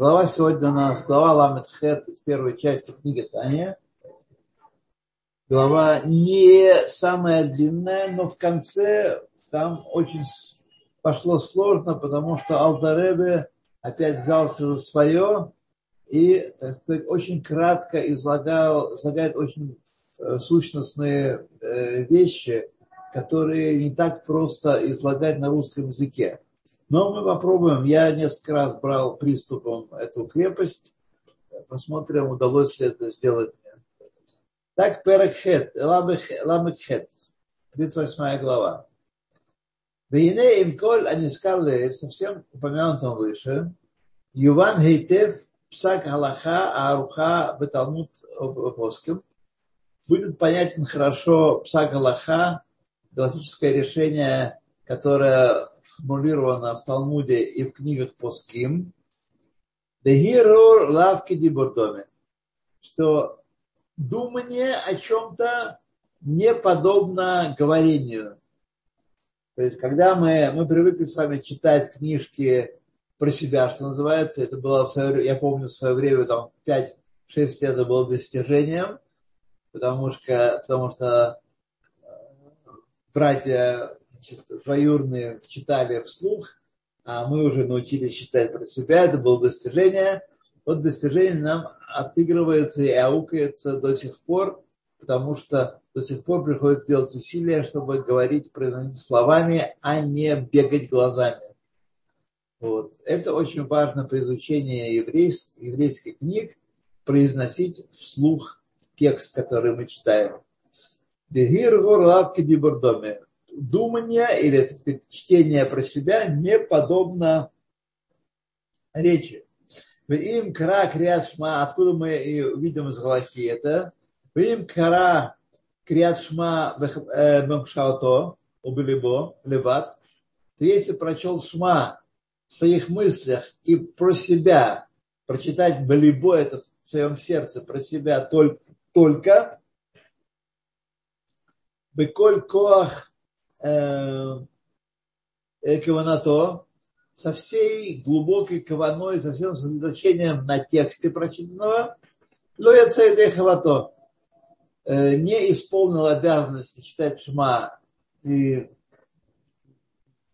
Глава сегодня у нас, глава Ламет Хет из первой части книги Таня. Глава не самая длинная, но в конце там очень пошло сложно, потому что Алтаребе опять взялся за свое и, так сказать, очень кратко излагал, излагает очень э, сущностные э, вещи, которые не так просто излагать на русском языке. Но мы попробуем. Я несколько раз брал приступом эту крепость. Посмотрим, удалось ли это сделать мне. Так, Перекхет, Ламекхет, 38 глава. Вейне им коль анискал совсем упомянутом выше, Юван Хейтев, Псак Галаха, Аруха, Беталмут Поским, будет понятен хорошо Псак Галаха, галактическое решение, которое сформулировано в Талмуде и в книгах по Ским, Дегирур лавки дибурдоме, что думание о чем-то не подобно говорению. То есть, когда мы, мы привыкли с вами читать книжки про себя, что называется, это было в свое, я помню в свое время, там, 5-6 лет это было достижением, потому что, потому что э, братья значит, двоюрные читали вслух, а мы уже научились читать про себя, это было достижение. Вот достижение нам отыгрывается и аукается до сих пор, потому что до сих пор приходится делать усилия, чтобы говорить, произносить словами, а не бегать глазами. Вот. Это очень важно при изучении еврейств, еврейских книг, произносить вслух текст, который мы читаем. Дегир гор лавки бибурдоме думание или так сказать, чтение про себя не подобно речи. Им кара криат откуда мы и видим из Галахи это. Им кара криат шма бемшауто, убилибо, леват. Ты если прочел шма в своих мыслях и про себя, прочитать балибо это в своем сердце, про себя только, только Беколь коах каванато со всей глубокой каваной, со всем сосредоточением на тексте прочитанного, но я хавато не исполнил обязанности читать шма и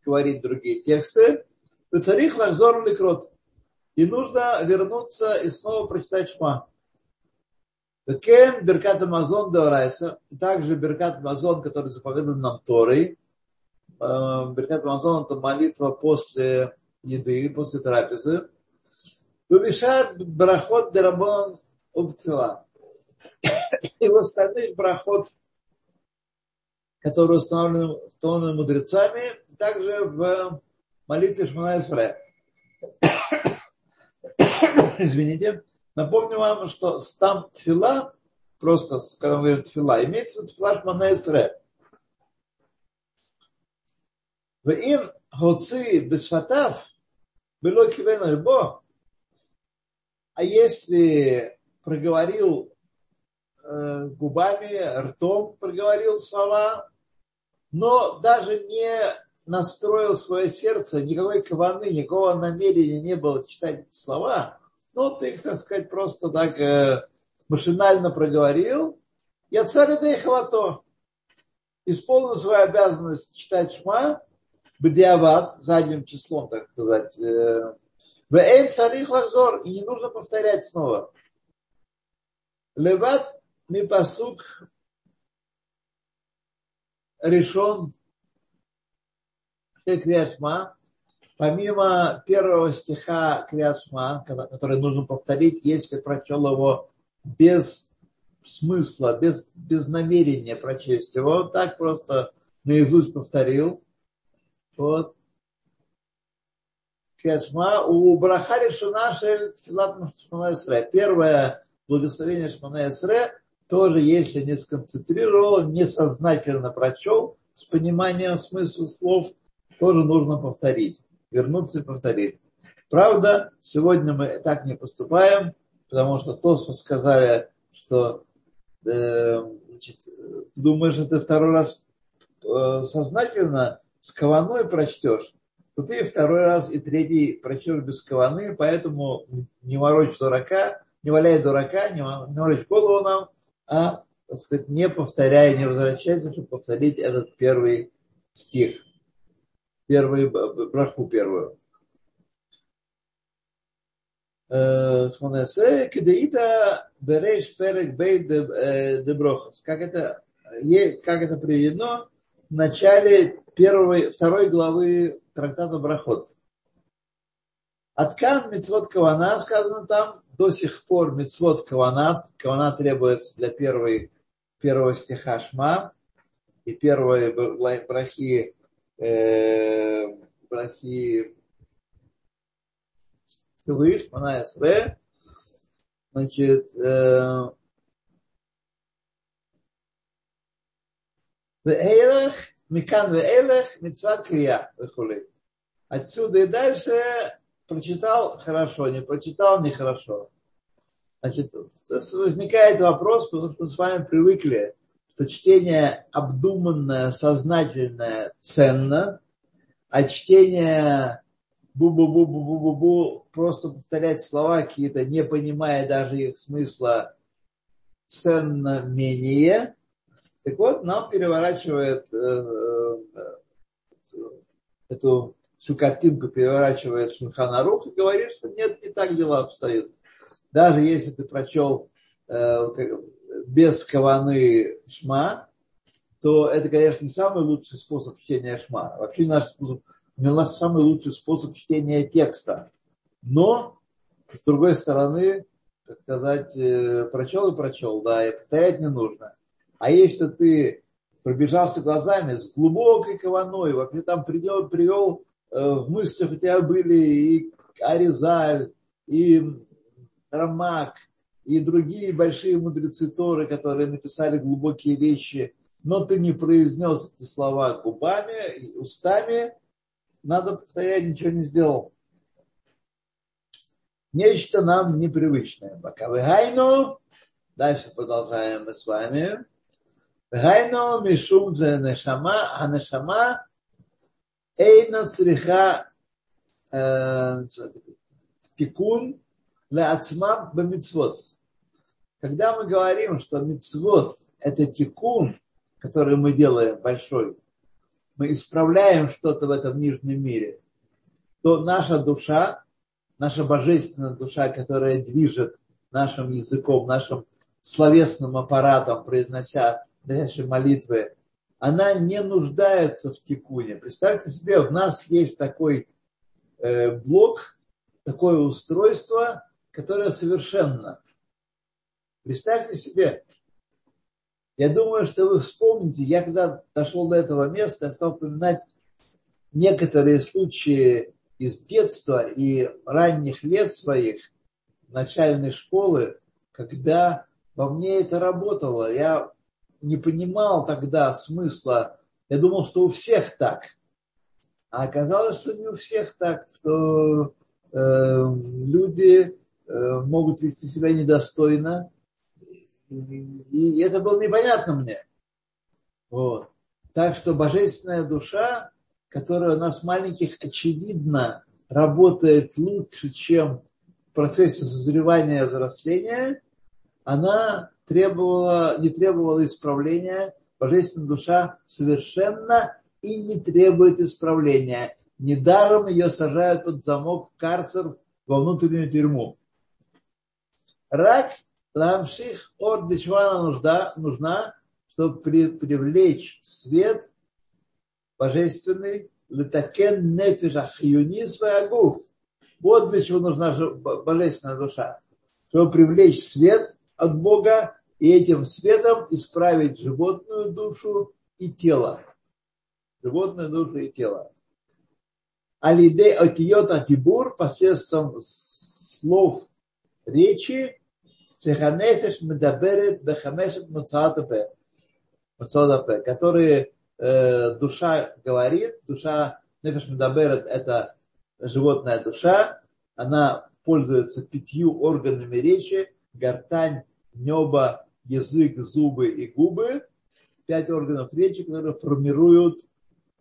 говорить другие тексты, царих лахзор ликрот. И нужно вернуться и снова прочитать шма. Кен Беркат Амазон Деорайса, также Беркат Амазон, который заповедан нам Торой. Беркат Амазон это молитва после еды, после трапезы. Вывешает брахот Дерабон Убцила. И в остальных брахот, которые установлены, установлены мудрецами, также в молитве Шмана Исраэ. Извините. Напомню вам, что стам тфила, просто когда мы говорим тфила, имеется в виду тфила эсре. им хоци бесфатав, было кивен бо, а если проговорил э, губами, ртом проговорил слова, но даже не настроил свое сердце, никакой каваны, никакого намерения не было читать слова, ну, ты их, так сказать, просто так э, машинально проговорил. Я царь хвато. Исполнил свою обязанность читать шма, бдиават, задним числом, так сказать. Э, в эйн царих лахзор, и не нужно повторять снова. Леват ми пасук решен Крияшма, помимо первого стиха Криашма, который нужно повторить, если прочел его без смысла, без, без намерения прочесть его, так просто наизусть повторил. Вот. Криашма у Брахари Шмана Первое благословение Шмана тоже, если не сконцентрировал, несознательно прочел, с пониманием смысла слов, тоже нужно повторить вернуться и повторить. Правда, сегодня мы так не поступаем, потому что Тосфа сказали, что э, значит, думаешь, что ты второй раз э, сознательно с кованой прочтешь. то ты второй раз и третий прочешь без каваны, поэтому не морочь дурака, не валяй дурака, не морочь голову нам, а, так сказать, не повторяй, не возвращайся, чтобы повторить этот первый стих, первый, браху первую. Смонесе кедеита береш перек бейт деброхос. Как это, как это приведено в начале первой, второй главы трактата Брахот. Откан мецвод кавана, сказано там, до сих пор мецвод кавана, кавана требуется для первой, первого стиха Шма и первой брахи, э, брахи Швыш, Мана СВ, значит, э, Веэлах, Микан Веэлах, Мицват Крия, Вехули. Отсюда и дальше прочитал хорошо, не прочитал нехорошо. Значит, возникает вопрос, потому что мы с вами привыкли, что чтение обдуманное, сознательное ценно, а чтение бу-бу-бу-бу-бу-бу, просто повторять слова какие-то, не понимая даже их смысла, ценно менее. Так вот, нам переворачивает э, э, эту всю картинку переворачивает Шульханарух и говорит, что нет, не так дела обстоят. Даже если ты прочел э, без каваны шма, то это, конечно, не самый лучший способ чтения шма. Вообще наш способ у нас самый лучший способ чтения текста. Но, с другой стороны, так сказать, э, прочел и прочел, да, и повторять не нужно. А если ты пробежался глазами с глубокой кованой, вообще там привел, привел э, в мыслях у тебя были и Аризаль, и Рамак, и другие большие мудрецы Торы, которые написали глубокие вещи, но ты не произнес эти слова губами, устами, надо повторять, ничего не сделал. Нечто нам непривычное. Пока выгайну, дальше продолжаем мы с вами. Выгайну мишум за нешама, а нешама эйна цриха э, тикун леацмам бамицвот. Когда мы говорим, что мицвод – это тикун, который мы делаем большой, мы исправляем что-то в этом нижнем мире, то наша душа, наша божественная душа, которая движет нашим языком, нашим словесным аппаратом, произнося наши молитвы, она не нуждается в тикуне. Представьте себе, в нас есть такой э, блок, такое устройство, которое совершенно. Представьте себе, я думаю, что вы вспомните, я когда дошел до этого места, я стал вспоминать некоторые случаи из детства и ранних лет своих, начальной школы, когда во мне это работало. Я не понимал тогда смысла. Я думал, что у всех так. А оказалось, что не у всех так, что э, люди э, могут вести себя недостойно, и это было непонятно мне. Вот. Так что божественная душа, которая у нас маленьких, очевидно, работает лучше, чем в процессе созревания и взросления, она требовала, не требовала исправления. Божественная душа совершенно и не требует исправления. Недаром ее сажают под замок в карцер во внутреннюю тюрьму. Рак Ламших от Дешвана нужда, нужна, чтобы при, привлечь свет божественный, летакен нефиш ахиюнис агуф. Вот для чего нужна божественная душа. Чтобы привлечь свет от Бога и этим светом исправить животную душу и тело. Животную душу и тело. על ידי אותיות הדיבור посредством слов речи שהנפש מדברת בחמשת מוצאות הפה, מוצאות הפה, которые э, душа говорит, душа נפש מדברת это животная душа, она пользуется пятью органами речи, гортань, небо, язык, зубы и губы, пять органов речи, которые формируют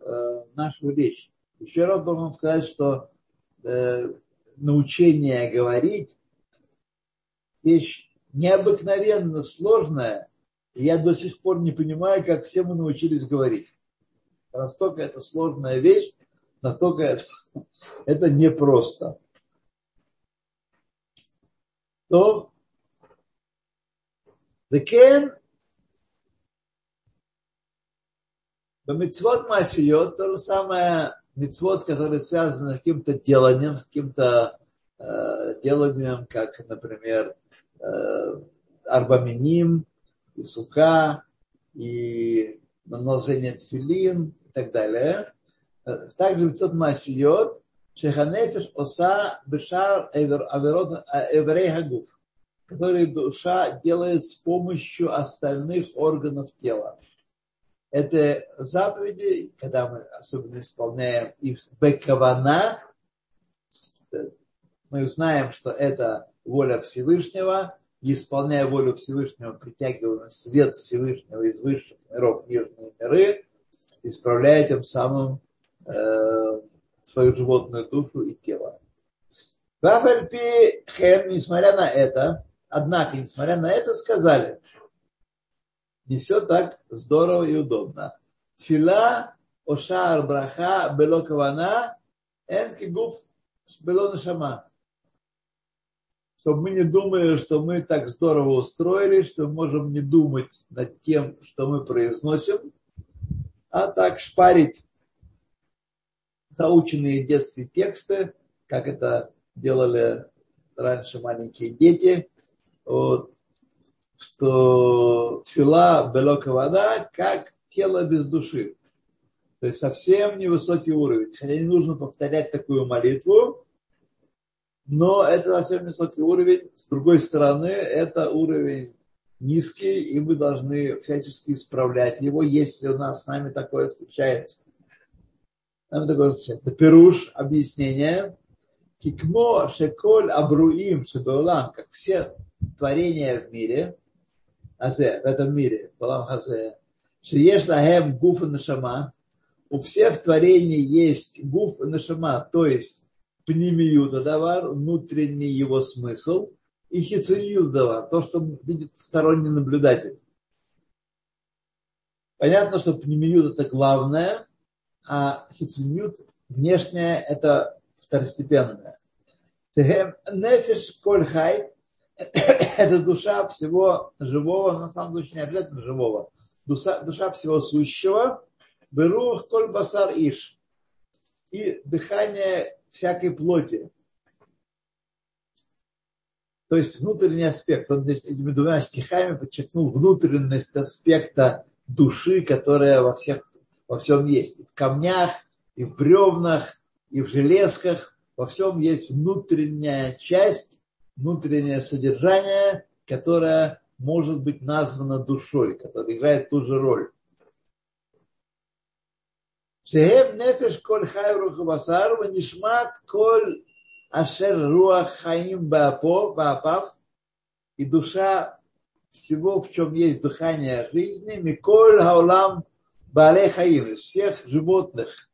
э, нашу речь. Еще раз должен сказать, что э, научение говорить вещь необыкновенно сложная, и я до сих пор не понимаю, как все мы научились говорить. Настолько это сложная вещь, настолько это, это непросто. То, וכן, במצוות מעשיות, то же самое мецвод, которые связаны с каким-то деланием, с каким-то э, деланием, как, например, э, арбаминим, и сука, и наложение тфилин и так далее. Также мецвод масиот, шеханефиш оса бешар аверот эврей хагуф, который душа делает с помощью остальных органов тела. Это заповеди, когда мы особенно исполняем их бекавана, мы знаем, что это воля Всевышнего, и исполняя волю Всевышнего, притягиваем свет Всевышнего из высших миров в нижние миры, исправляя тем самым э, свою животную душу и тело. Вафальпи хен, несмотря на это, однако, несмотря на это, сказали, не все так здорово и удобно. Тфила, ошар, браха, бело кавана, энки гуф, бело нашама чтобы мы не думали, что мы так здорово устроили, что можем не думать над тем, что мы произносим, а так шпарить заученные детские тексты, как это делали раньше маленькие дети, вот, что фила белока вода, как тело без души. То есть совсем невысокий уровень. Хотя не нужно повторять такую молитву, но это совсем высокий уровень. С другой стороны, это уровень низкий, и мы должны всячески исправлять его, если у нас с нами такое случается. Нам такое случается. Перуш, объяснение. Кикмо шеколь абруим шебеулам, как все творения в мире, азе, в этом мире, балам хазе, шееш лахем гуф и нашама, у всех творений есть гуф и нашама, то есть пнемиюта давар, внутренний его смысл, и хицеют давар, то, что видит сторонний наблюдатель. Понятно, что пнемиют это главное, а хицеют внешнее это второстепенное. Нефиш коль хай – это душа всего живого, на самом деле не обязательно живого, душа, душа всего сущего, берух коль басар иш. И дыхание всякой плоти. То есть внутренний аспект. Он здесь этими двумя стихами подчеркнул внутренность аспекта души, которая во, всех, во всем есть. И в камнях, и в бревнах, и в железках. Во всем есть внутренняя часть, внутреннее содержание, которое может быть названо душой, которая играет ту же роль. Шехем нефеш коль хай рухабасар, нишмат коль ашер руах хаим баапав, и душа всего, в чем есть дыхание жизни, миколь хаулам баалей хаим, из всех животных.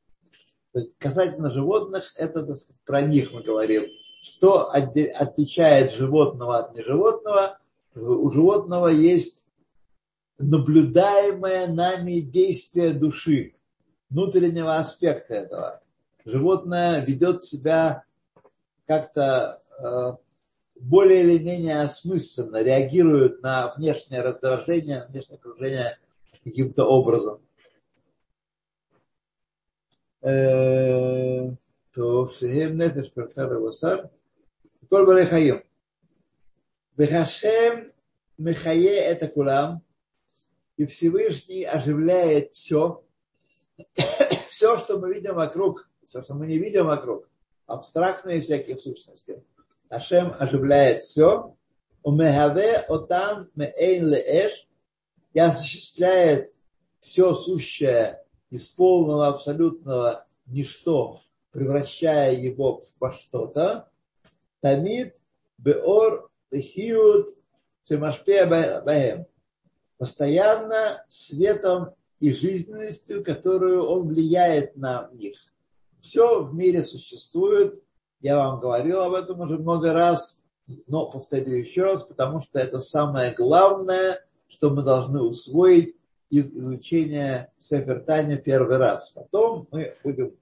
То есть касательно животных, это сказать, про них мы говорим. Что отличает животного от неживотного? У животного есть наблюдаемое нами действие души внутреннего аспекта этого. Животное ведет себя как-то э, более или менее осмысленно, реагирует на внешнее раздражение, внешнее окружение каким-то образом. То всем нефеш перхара васар. Коль баре хаим. Бехашем мехае это кулам. И Всевышний оживляет все, все, что мы видим вокруг, все, что мы не видим вокруг, абстрактные всякие сущности, Ашем оживляет все, умехаве отам меэйн леэш, и осуществляет все сущее из полного абсолютного ничто, превращая его во что-то, тамид беор хиют постоянно светом и жизненностью, которую он влияет на них. Все в мире существует. Я вам говорил об этом уже много раз, но повторю еще раз, потому что это самое главное, что мы должны усвоить из изучения Сефертания первый раз. Потом мы будем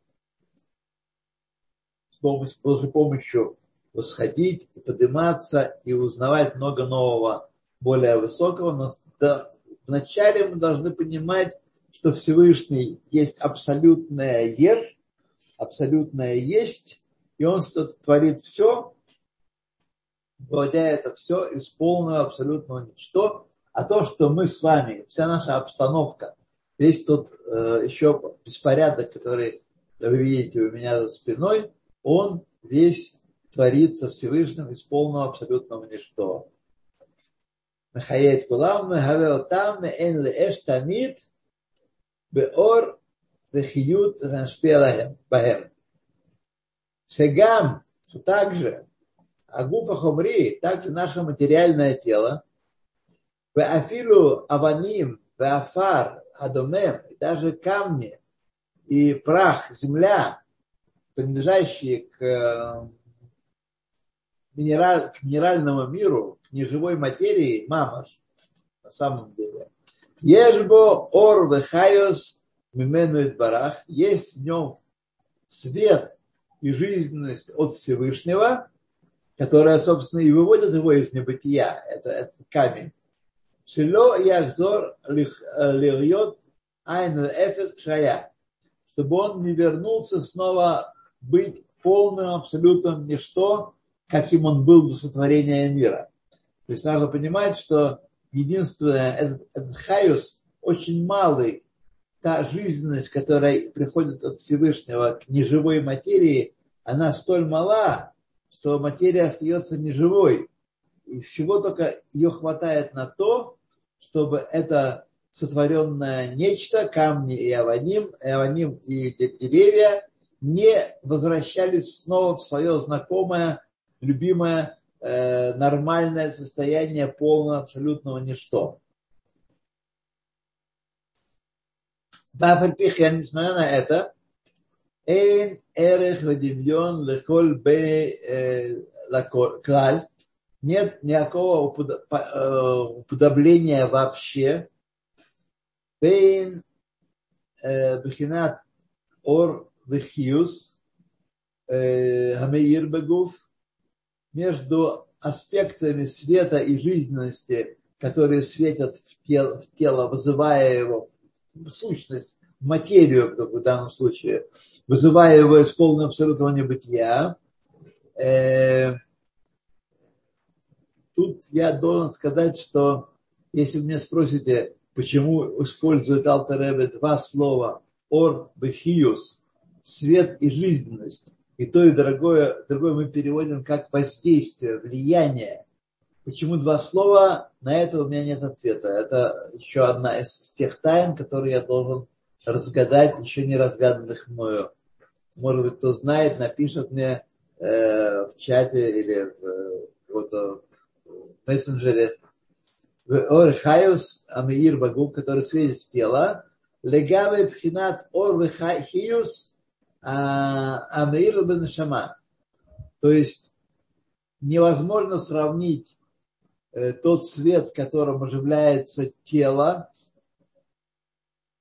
с помощью, помощью восходить и подниматься и узнавать много нового, более высокого. Но вначале мы должны понимать, что Всевышний есть абсолютное «ер», абсолютное «есть», и он творит все, выводя это все из полного абсолютного ничто, а то, что мы с вами, вся наша обстановка, весь тот э, еще беспорядок, который вы видите у меня за спиной, он весь творится Всевышним из полного абсолютного ничто. Мехает кулам, мехавел там, эм эш тамид – באור וחיות ומשפיע להם, בהם. שגם, также агуфа хомри, также наше материальное тело, афилу аваним, афар, адомем, и даже камни и прах, земля, принадлежащие к, минераль, к минеральному миру, неживой материи мамаш, на самом деле. Ежбо ор вехайос мименует барах, есть в нем свет и жизненность от Всевышнего, которая, собственно, и выводит его из небытия. Это, это камень. Шило яхзор лильот айн эфес кшая. Чтобы он не вернулся снова быть полным, абсолютным ничто, каким он был до сотворения мира. То есть надо понимать, что единственное, этот, этот хаюс очень малый, та жизненность, которая приходит от Всевышнего к неживой материи, она столь мала, что материя остается неживой. И всего только ее хватает на то, чтобы это сотворенное нечто, камни и аваним, и аваним и деревья не возвращались снова в свое знакомое, любимое Э, нормальное состояние полного абсолютного ничто. Бафальпих, я несмотря на это, Эйн эрех вадимьон леколь бе э, клаль. Нет никакого э, уподобления вообще. Бейн бхинат ор вихиус хамеир бегуф – между аспектами света и жизненности, которые светят в тело, в тело вызывая его в сущность, в материю, в данном случае, вызывая его из полного абсолютного небытия. Э, тут я должен сказать, что если вы меня спросите, почему использует Алтаребе два слова «ор» «бехиус» – свет и жизненность, и то, и другое, другое мы переводим как воздействие, влияние. Почему два слова? На это у меня нет ответа. Это еще одна из тех тайн, которые я должен разгадать, еще не разгаданных мною. Может быть, кто знает, напишет мне э, в чате или в, в, в мессенджере. Орхайус Амиир Багу, который светит в тело. Легаве пхинат ор хиюс Амеир бен Шама. То есть невозможно сравнить э, тот свет, которым оживляется тело,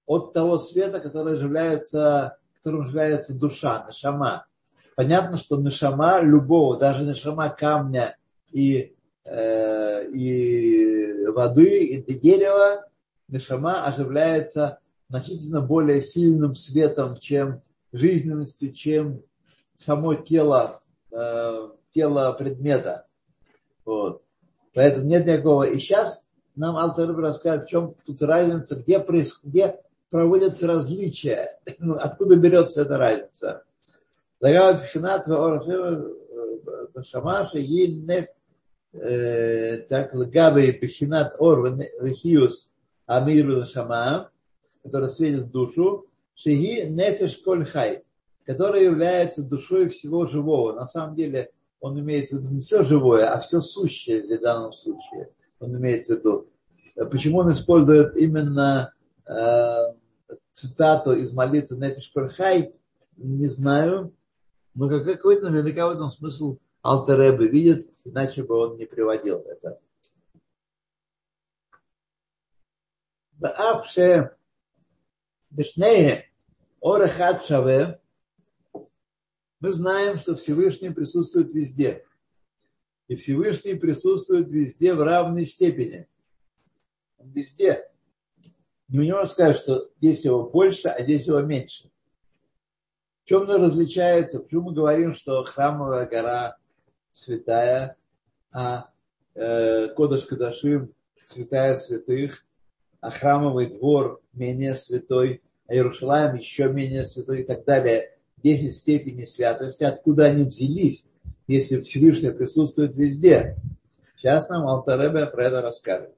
от того света, который оживляется, которым оживляется душа, нашама. Понятно, что нашама любого, даже нашама камня и, э, и воды, и дерева, нашама оживляется значительно более сильным светом, чем жизненностью, чем само тело, э, тело предмета. Вот. Поэтому нет никакого. И сейчас нам Алтаруб расскажет, в чем тут разница, где, проис... где проводятся различия, ну, откуда берется эта разница. Так, Лагабы Пехинат Ор Вехиус Амиру Шама, который светит душу, Шиги нефиш коль хай, который является душой всего живого. На самом деле он имеет в виду не все живое, а все сущее в данном случае. Он имеет в виду. Почему он использует именно э, цитату из молитвы Нефиш коль хай, не знаю. Но как какой-то наверняка в этом смысл Алтеребе видит, иначе бы он не приводил это. Баавше Бешнее Орахат Шаве, мы знаем, что Всевышний присутствует везде. И Всевышний присутствует везде в равной степени. Везде. Не у него скажешь, что здесь его больше, а здесь его меньше. В чем он различается? Почему мы говорим, что храмовая гора святая, а э, Кодыш Кадашим святая святых, а храмовый двор менее святой – а Иерушалаем еще менее святой и так далее. Десять степеней святости, откуда они взялись, если Всевышний присутствует везде. Сейчас нам Алтаребе про это расскажет.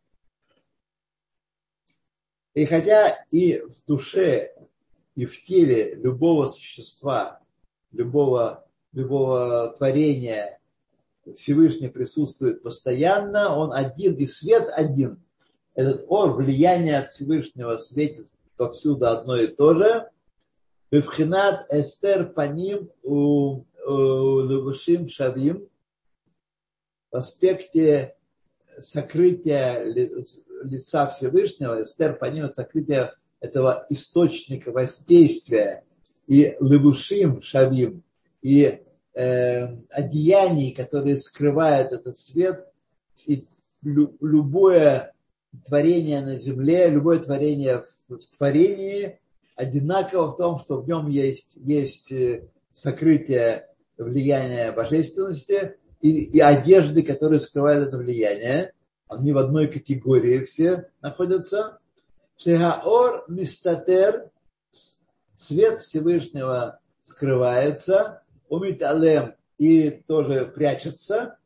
И хотя и в душе, и в теле любого существа, любого, любого творения Всевышний присутствует постоянно, он один, и свет один. Этот ор, влияние от Всевышнего светит повсюду одно и то же. Бевхинат эстер паним у левушим шавим в аспекте сокрытия лица Всевышнего, эстер паним, сокрытие этого источника воздействия и левушим шавим, и э, одеяний, которые скрывают этот свет, и любое творение на земле, любое творение в, в творении одинаково в том, что в нем есть, есть э, сокрытие влияния божественности и, и одежды, которые скрывают это влияние. Они в одной категории все находятся. Шегаор мистатер, свет Всевышнего скрывается, умит алем и тоже прячется,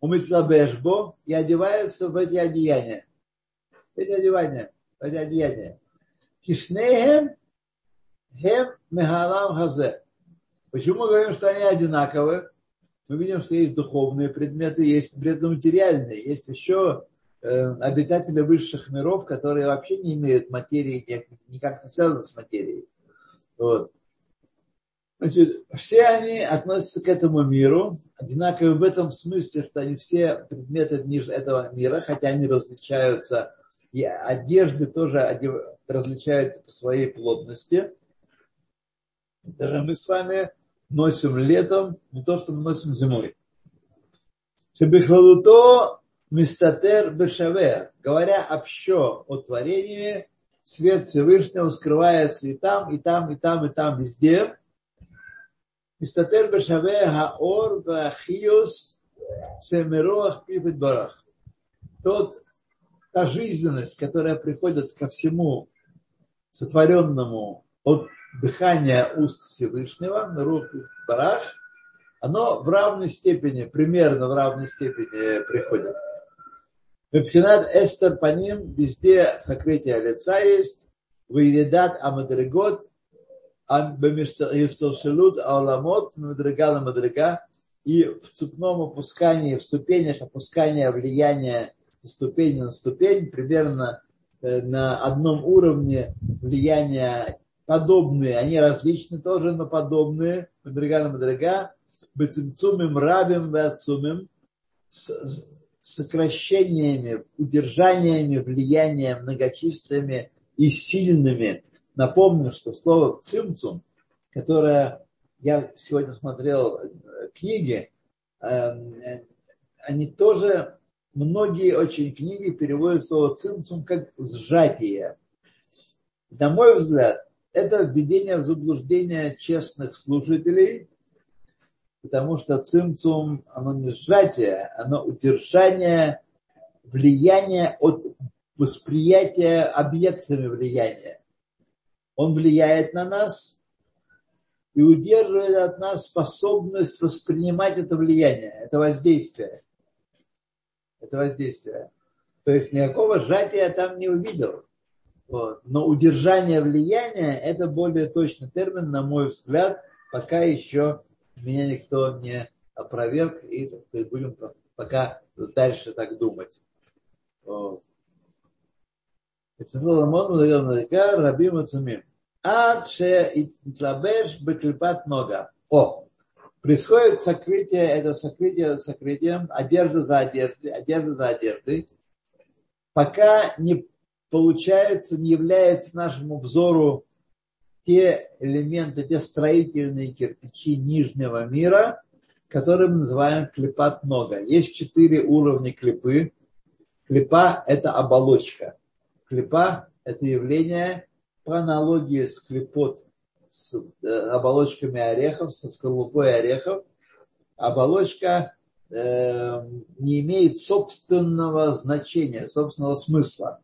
умит лабешбо и одевается в эти одеяния эти одеяния. Кишнеем хем мегалам хазе. Почему мы говорим, что они одинаковы? Мы видим, что есть духовные предметы, есть предматериальные, есть еще э, обитатели высших миров, которые вообще не имеют материи, никак не связаны с материей. Вот. Значит, все они относятся к этому миру, одинаковы в этом смысле, что они все предметы этого мира, хотя они различаются и одежды тоже различаются по своей плотности. Даже мы с вами носим летом не то, что мы носим зимой. Шебихладуто мистатер бешавер. Говоря общо о творении, свет Всевышнего скрывается и там, и там, и там, и там, везде. Мистатер бешавер хаор вахиос семероах пипет барах. Тот та жизненность, которая приходит ко всему сотворенному от дыхания уст Всевышнего, рух бараш, оно в равной степени, примерно в равной степени приходит. Мепхинат эстер по ним везде сокрытие лица есть, выедат амадригот, бемишталшелут ауламот, мадрига мадрига, и в цепном опускании, в ступенях опускания влияния ступень на ступень, примерно э, на одном уровне влияния подобные, они различны тоже, но подобные, мадрига на мадрига, бецимцумим рабим бецумим, с сокращениями, удержаниями влияния многочисленными и сильными. Напомню, что слово цимцум, которое я сегодня смотрел э, книги, э, они тоже многие очень книги переводят слово цинцум как сжатие. На мой взгляд, это введение в заблуждение честных слушателей, потому что цинцум, оно не сжатие, оно удержание влияния от восприятия объектами влияния. Он влияет на нас и удерживает от нас способность воспринимать это влияние, это воздействие это воздействие. То есть никакого сжатия я там не увидел. Вот. Но удержание влияния – это более точный термин, на мой взгляд, пока еще меня никто не опроверг, и будем пока дальше так думать. Вот. О, происходит сокрытие, это сокрытие за сокрытием, одежда за одеждой, одежда за одеждой, пока не получается, не является нашему взору те элементы, те строительные кирпичи нижнего мира, которые мы называем клепат нога. Есть четыре уровня клепы. Клепа – это оболочка. Клепа – это явление по аналогии с клепот, с э, оболочками орехов, со скорлупой орехов. Оболочка э, не имеет собственного значения, собственного смысла.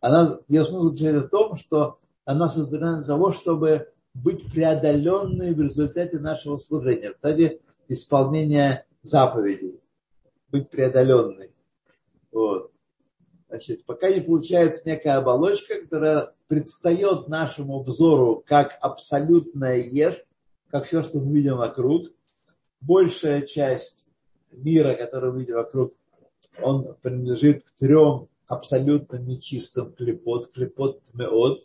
Она, ее смысл в том, что она создана для того, чтобы быть преодоленной в результате нашего служения, в результате исполнения заповедей, быть преодоленной. Вот. Значит, пока не получается некая оболочка, которая предстает нашему взору как абсолютная ешь, как все, что мы видим вокруг, большая часть мира, который мы видим вокруг, он принадлежит к трем абсолютно нечистым клепот, клепот меот,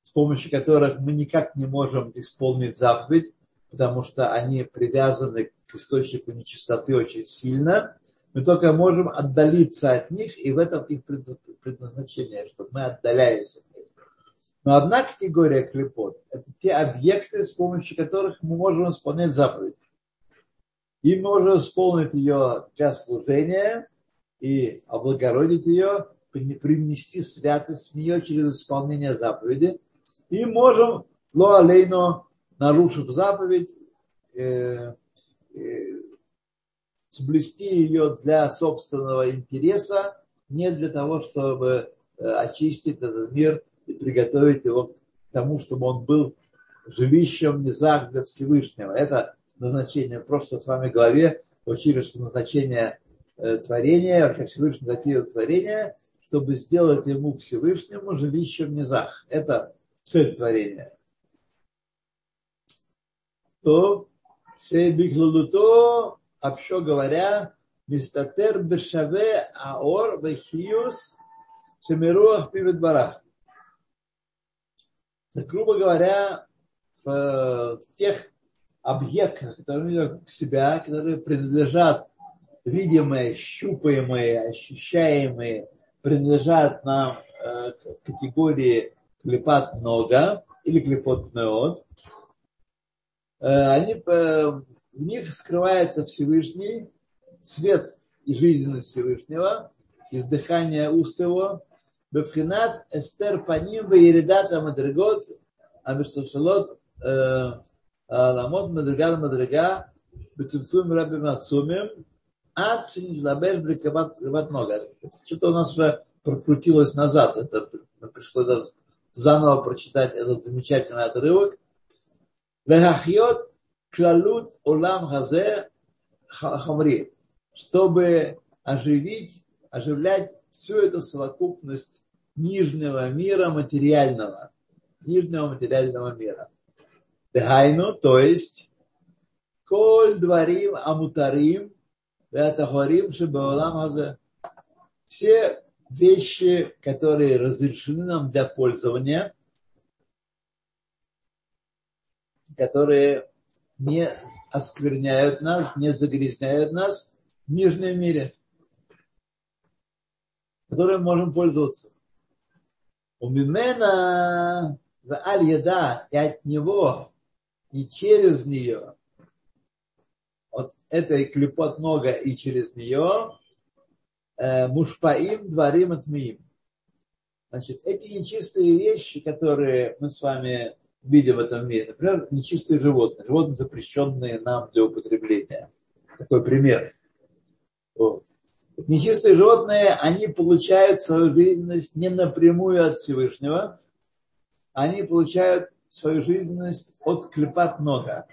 с помощью которых мы никак не можем исполнить заповедь, потому что они привязаны к источнику нечистоты очень сильно. Мы только можем отдалиться от них, и в этом их предназначение, чтобы мы отдаляемся от них. Но одна категория клепот – это те объекты, с помощью которых мы можем исполнять заповедь. И можем исполнить ее для служения и облагородить ее, принести святость в нее через исполнение заповеди – и можем, ло алейно, нарушив заповедь, э, э, соблюсти ее для собственного интереса, не для того, чтобы э, очистить этот мир и приготовить его к тому, чтобы он был жилищем Низах для Всевышнего. Это назначение. Просто с вами в голове учили, что назначение э, творения, как Всевышний датирует творение, чтобы сделать ему Всевышнему жилищем Низах. Это цель творения. То Шейбиклудуто, общо говоря, Мистатер Бешаве Аор Вехиус Шемируах Пивет Барах. Грубо говоря, в тех объектах, которые вокруг себя, которые принадлежат видимые, щупаемые, ощущаемые, принадлежат нам э, категории клепат много или клепот неот, они, в них скрывается Всевышний, свет и жизненность Всевышнего, из дыхания уст его, бевхинат эстер паним веередат амадригот, амишташалот ламот мадригат мадрига, бецимцуем раби мацумим, ад шинизлабеш брикабат много. Что-то у нас уже прокрутилось назад, это пришло даже заново прочитать этот замечательный отрывок. Вехахьот клалут улам хазе хамри, чтобы оживить, оживлять всю эту совокупность нижнего мира материального, нижнего материального мира. Дехайну, то есть, коль дворим амутарим, веатахорим шебаулам хазе. Все вещи, которые разрешены нам для пользования, которые не оскверняют нас, не загрязняют нас в нижнем мире, которым можем пользоваться. У Мимена в аль-яда и от него, и через нее, от этой клепот нога и через нее, Э, мушпаим дворим отмиим. Значит, эти нечистые вещи, которые мы с вами видим в этом мире, например, нечистые животные, животные, запрещенные нам для употребления. Такой пример. Вот. Нечистые животные, они получают свою жизненность не напрямую от Всевышнего, они получают свою жизненность от клепат нога.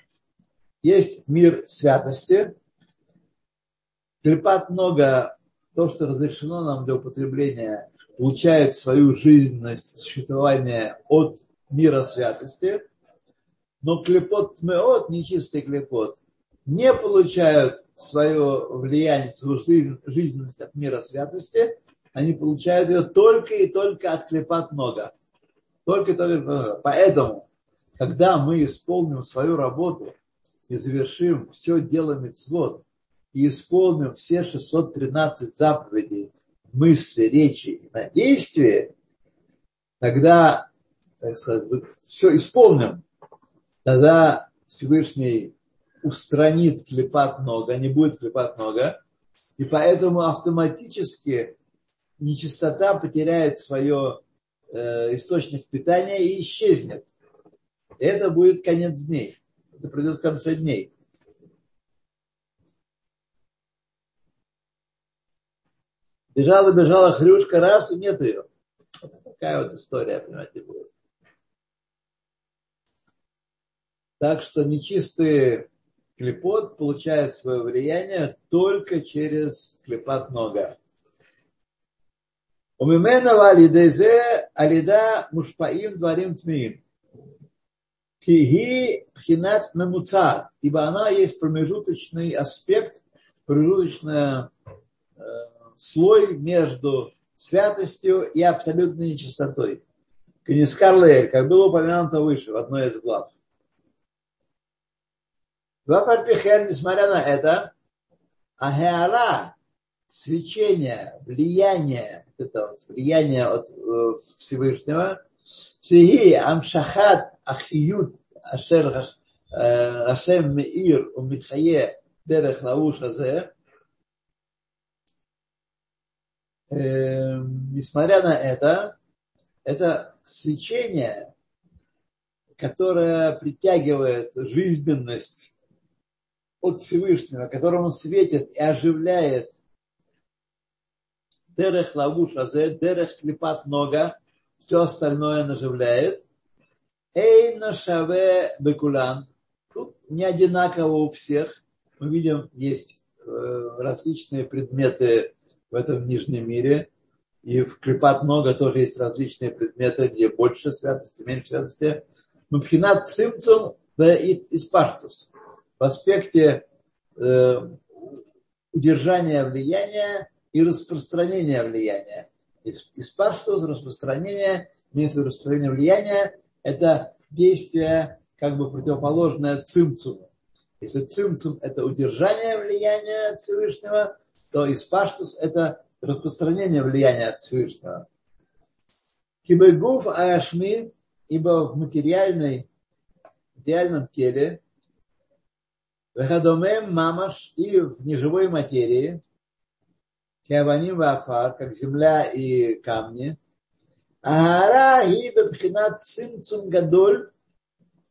Есть мир святости. Клепат нога то, что разрешено нам для употребления, получает свою жизненность, существование от мира святости, но клепот тмеот, нечистый клепот, не получают свое влияние, свою жизненность от мира святости, они получают ее только и только от клепат много. Только, только, поэтому, когда мы исполним свою работу и завершим все дело мецвод, и исполним все 613 заповедей, мысли, речи и на действие, тогда, так сказать, все исполним, тогда Всевышний устранит клепат много, не будет клепат много, и поэтому автоматически нечистота потеряет свое э, источник питания и исчезнет. Это будет конец дней. Это придет в конце дней. Бежала, бежала хрюшка раз, и нет ее. Такая вот история, понимаете, будет. Так что нечистый клепот получает свое влияние только через клепат нога. У мимена валидезе алида мушпаим дворим тмиим. Киги пхинат мемуца, ибо она есть промежуточный аспект, промежуточный э, слой между святостью и абсолютной нечистотой. Канискарлеэль, как было упомянуто выше в одной из глав. Несмотря на это, Ахеара, свечение, влияние, это влияние от э, Всевышнего, Шиги Амшахат Ахиют Ашер Ашем Меир Умитхае Дерех Лауш Азе, несмотря на это, это свечение, которое притягивает жизненность от Всевышнего, которому светит и оживляет Дерех лавуш азе, дерех клипат нога, все остальное наживляет. Эйна шаве бекулан. Тут не одинаково у всех. Мы видим, есть э, различные предметы в этом нижнем мире. И в клипат нога тоже есть различные предметы, где больше святости, меньше святости. Но пхинат цимцум да и испаштус. В аспекте э, удержания влияния и распространения влияния. Испаштус, распространение, если распространение влияния, это действие как бы противоположное цимцуму. Если цимцум – это удержание влияния от Всевышнего, то испаштус – это распространение влияния от Всевышнего. Кибегуф ашми, ибо в материальной, идеальном теле, Вехадомем мамаш и в неживой материи, Киаваним Вафар, как земля и камни. Агара и Бабхинат Цимцум Гадоль,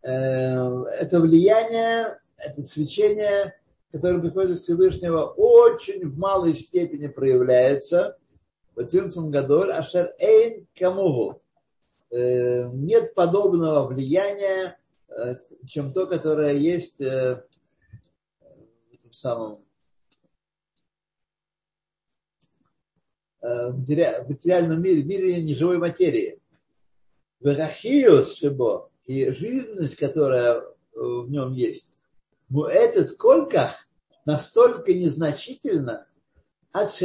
это влияние, это свечение, которое приходит от Всевышнего, очень в малой степени проявляется. Цимцум Гадоль, Ашер Эйн Камугу. Нет подобного влияния, чем то, которое есть самом Э, в материальном мире, в мире неживой материи. Верахиус шибо и жизненность, которая э, в нем есть, этот кольках настолько незначительно, от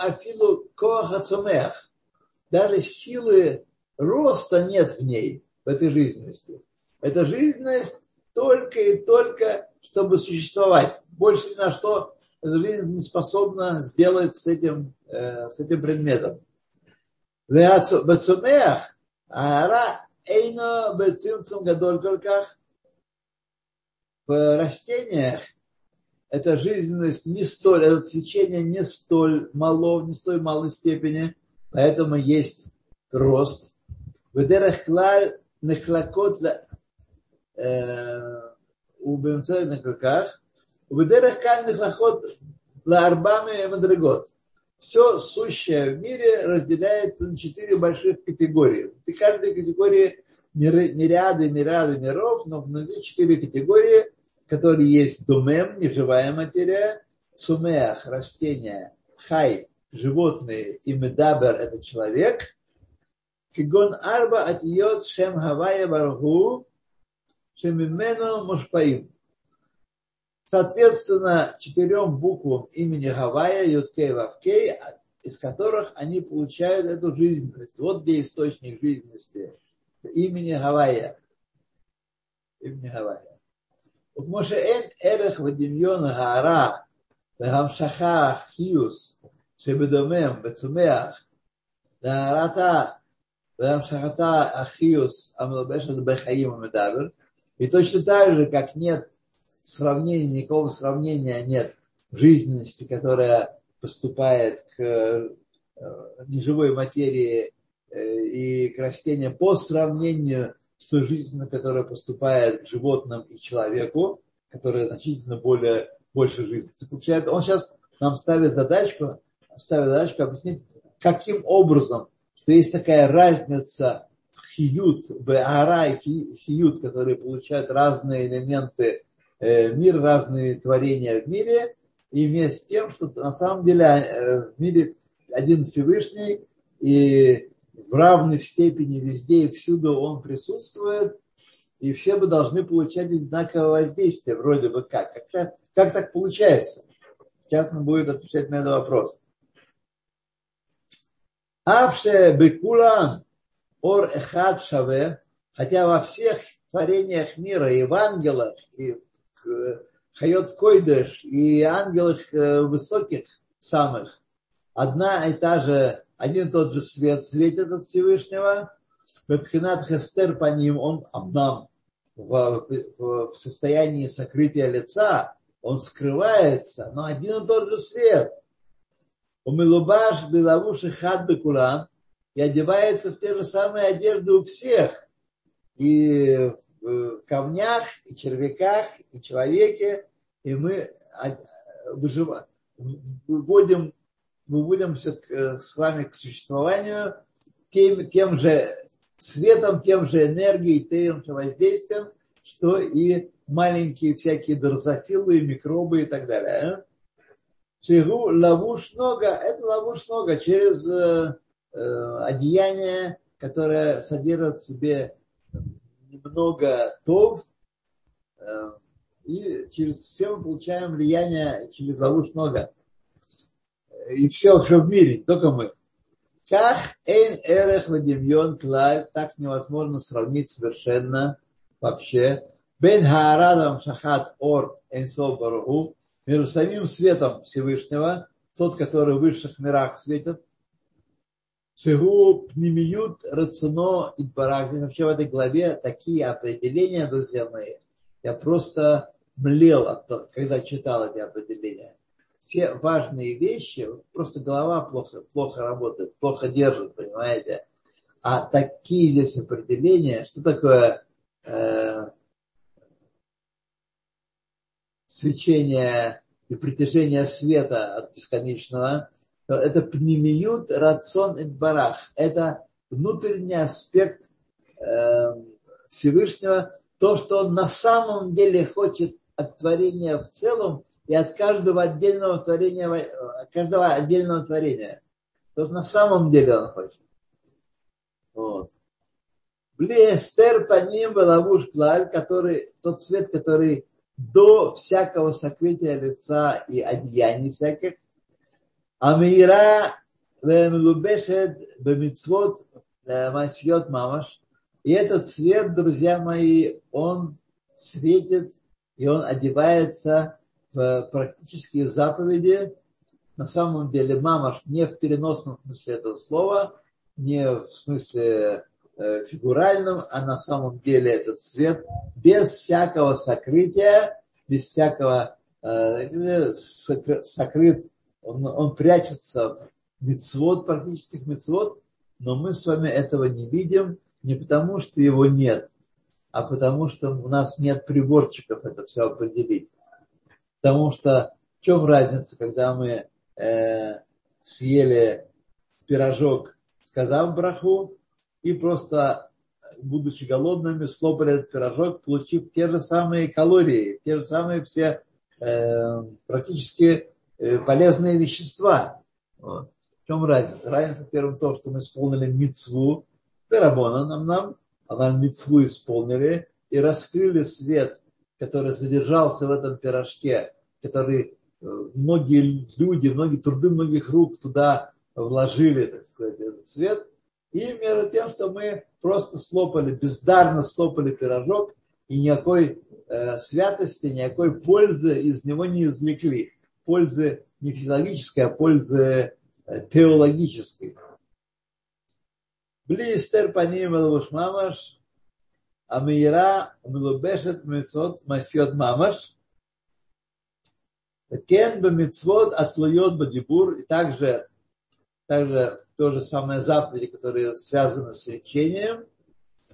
афилу коахацумех. Даже силы роста нет в ней, в этой жизненности. Эта жизненность только и только, чтобы существовать. Больше ни на что жизнь не способна сделать с этим, э, с этим предметом. Бацумех, ара эйно бецимцум гадоль колках. В растениях эта жизненность не столь, это свечение не столь мало, не столь малой степени, поэтому есть рост. В дерахлаль нехлакот у бемцой на колках, Убедерах кальных охот лаарбами мадрегот. Все сущее в мире разделяется на четыре больших категории. И каждой категории мириады, мириады миров, но внутри четыре категории, которые есть думем, неживая материя, цумеах, растения, хай, животные, и медабер – это человек, кигон арба атиот шем хавая баргу, шемимену мушпаим соответственно четырем буквам имени Гавайя, Юткей, Вавкей, из которых они получают эту жизненность. Вот где источник жизненности имени Гавайя. Имени Гавайя. Моше Эн Эрех Вадимьон Гара, Вагамшаха Хиус, Шебедомем, Бецумеах, Гарата, Вагамшахата Ахиус, Амлабешат Бехаим медавер. И точно так же, как нет сравнения, никакого сравнения нет жизненности, которая поступает к э, неживой материи э, и к растениям по сравнению с той жизнью, которая поступает к животным и человеку, которая значительно более, больше жизни заключает. Он сейчас нам ставит задачку, ставит задачку объяснить, каким образом, что есть такая разница в хиют, в ара и хиют, которые получают разные элементы э, мира, разные творения в мире, и вместе с тем, что на самом деле э, в мире один Всевышний, и в равной степени везде и всюду он присутствует, и все бы должны получать одинаковое воздействие, вроде бы как. Как, как так получается? Сейчас он будет отвечать на этот вопрос. Авше бекулан ор эхад шаве, хотя во всех творениях мира, и в ангелах, и Хайот Койдеш и ангелах э, высоких самых, одна и та же, один и тот же свет светит от Всевышнего, Бепхинат Хестер по ним, он нам в, в, состоянии сокрытия лица, он скрывается, но один и тот же свет. У Милубаш Белавуши Хад Бекулан и одевается в те же самые одежды у всех. И камнях, и червяках, и человеке, и мы выживаем, выводим, выводимся к, с вами к существованию тем, тем же светом, тем же энергией, тем же воздействием, что и маленькие всякие дрозофилы, микробы и так далее. Шигу лавуш нога, это лавуш нога через э, э, одеяние, которое содержит в себе немного тов, э, и через все мы получаем влияние через ловушь нога. И все, все в мире, только мы. Как эйн эрех вадимьон клаль, так невозможно сравнить совершенно вообще. Бен хаарадам шахат ор эйнсо баруху, между самим светом Всевышнего, тот, который в высших мирах светит, Шигу пнемиют рацино и барак. Вообще в этой главе такие определения, друзья мои. Я просто млел, от того, когда читал эти определения. Все важные вещи, просто голова плохо, плохо работает, плохо держит, понимаете. А такие здесь определения, что такое э, свечение и притяжение света от бесконечного, это пнемиют рацион барах. Это внутренний аспект э, Всевышнего, то, что он на самом деле хочет от творения в целом и от каждого отдельного творения, каждого отдельного творения. То, что на самом деле он хочет. Вот. Блестер по ним лавуш клаль, который, тот цвет, который до всякого сокрытия лица и одеяний всяких, Амира мелубешет бемицвот масьет мамаш. И этот цвет, друзья мои, он светит и он одевается в практические заповеди. На самом деле мамаш не в переносном смысле этого слова, не в смысле э, фигуральном, а на самом деле этот цвет без всякого сокрытия, без всякого э, сокрыт он, он прячется в мецвод, практических мецвод, но мы с вами этого не видим не потому, что его нет, а потому что у нас нет приборчиков это все определить. Потому что в чем разница, когда мы э, съели пирожок, сказав браху, и просто, будучи голодными, слопали этот пирожок, получив те же самые калории, те же самые все э, практически полезные вещества. Вот. В чем разница? Разница, первым, то, что мы исполнили мицву, Терабона нам, нам, а нам мицву исполнили и раскрыли свет, который содержался в этом пирожке, который э, многие люди, многие труды многих рук туда вложили, так сказать, этот свет. И между тем, что мы просто слопали, бездарно слопали пирожок, и никакой э, святости, никакой пользы из него не извлекли. Пользы не физиологической, а пользы э, теологической. Бли эстер паним мамаш, амира милубешет мецот масьот мамаш, кен бемецвот атлует бадибур, и также, также то же самое заповеди, которые связаны с лечением.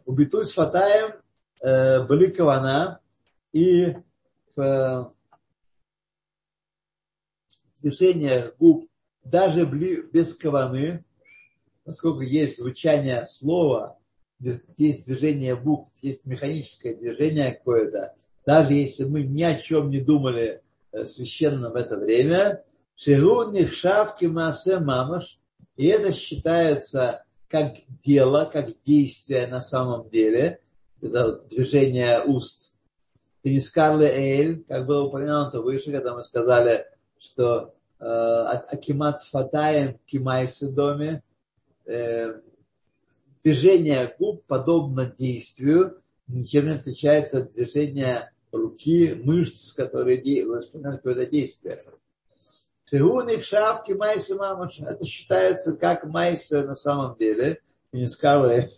Убитуй с фатаем э, были кавана и в э, движение губ даже без каваны, поскольку есть звучание слова, есть движение букв, есть механическое движение какое-то, даже если мы ни о чем не думали э, священно в это время, Шигу нихшав кимасе мамаш, и это считается как дело, как действие на самом деле, это движение уст. И не Скарле Эйль, как было упомянуто выше, когда мы сказали, что э, Акимат Сфатаем Кимайсы доме, э, движение губ подобно действию, ничем не отличается от движения руки, мышц, которые выполняют какое-то действие. Шигуник шавки майса мамаш. Это считается как майса на самом деле. И не сказали.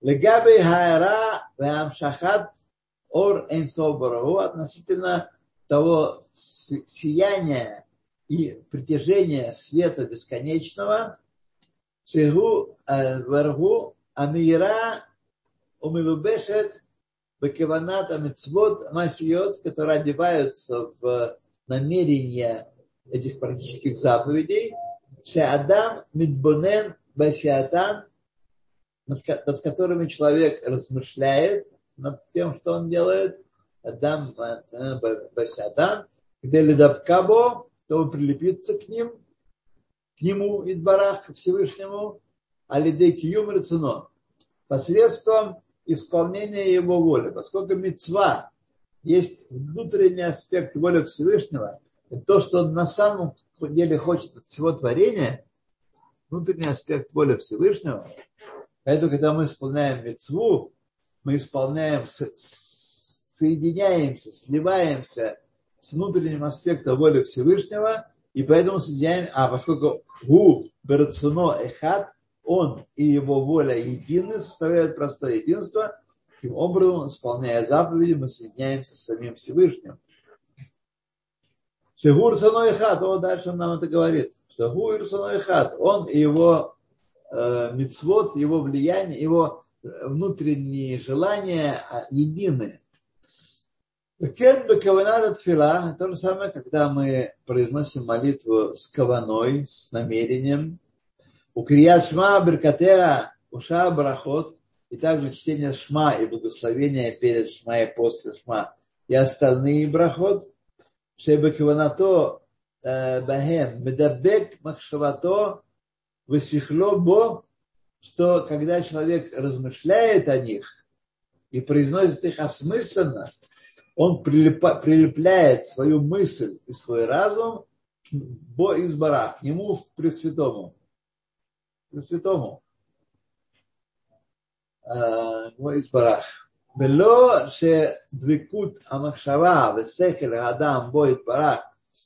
Легаби хайра вамшахат ор энсобараху относительно того сияния и притяжения света бесконечного. Шигу варгу амира умилубешет бекеванат амитцвот масиот, которые одеваются в намерения этих практических заповедей, Адам Мидбонен Басиатан, над которыми человек размышляет, над тем, что он делает, Адам Басиатан, где Ледавкабо, чтобы прилепиться к ним, к нему, Идбарах, к Всевышнему, Алидей Киюм Рацино, посредством исполнения его воли. Поскольку мецва есть внутренний аспект воли Всевышнего – то, что он на самом деле хочет от всего творения, внутренний аспект воли Всевышнего, поэтому, когда мы исполняем мецву, мы исполняем, соединяемся, сливаемся с внутренним аспектом воли Всевышнего, и поэтому соединяем, а поскольку гу берцуно эхат, он и его воля едины, составляют простое единство, таким образом, исполняя заповеди, мы соединяемся с самим Всевышним. Шигур Саной Хат, он дальше нам это говорит, что Гуир Саной Хат, он и его э, мицвод, его влияние, его внутренние желания едины. Кен бекаваната тфила, то же самое, когда мы произносим молитву с каваной, с намерением. У крият шма, Беркатеа Уша Брахот, и также чтение Шма и благословение перед Шма и после Шма, и остальные Брахот. Шебекаванато Бахем, Медабек Махшавато, Васихло Бо, что когда человек размышляет о них и произносит их осмысленно, он прилипа, прилепляет свою мысль и свой разум к Бо избара, к нему в Пресвятому. Пресвятому. Бо избарах. ולא שדבקות המחשבה ושכל האדם בו יתברך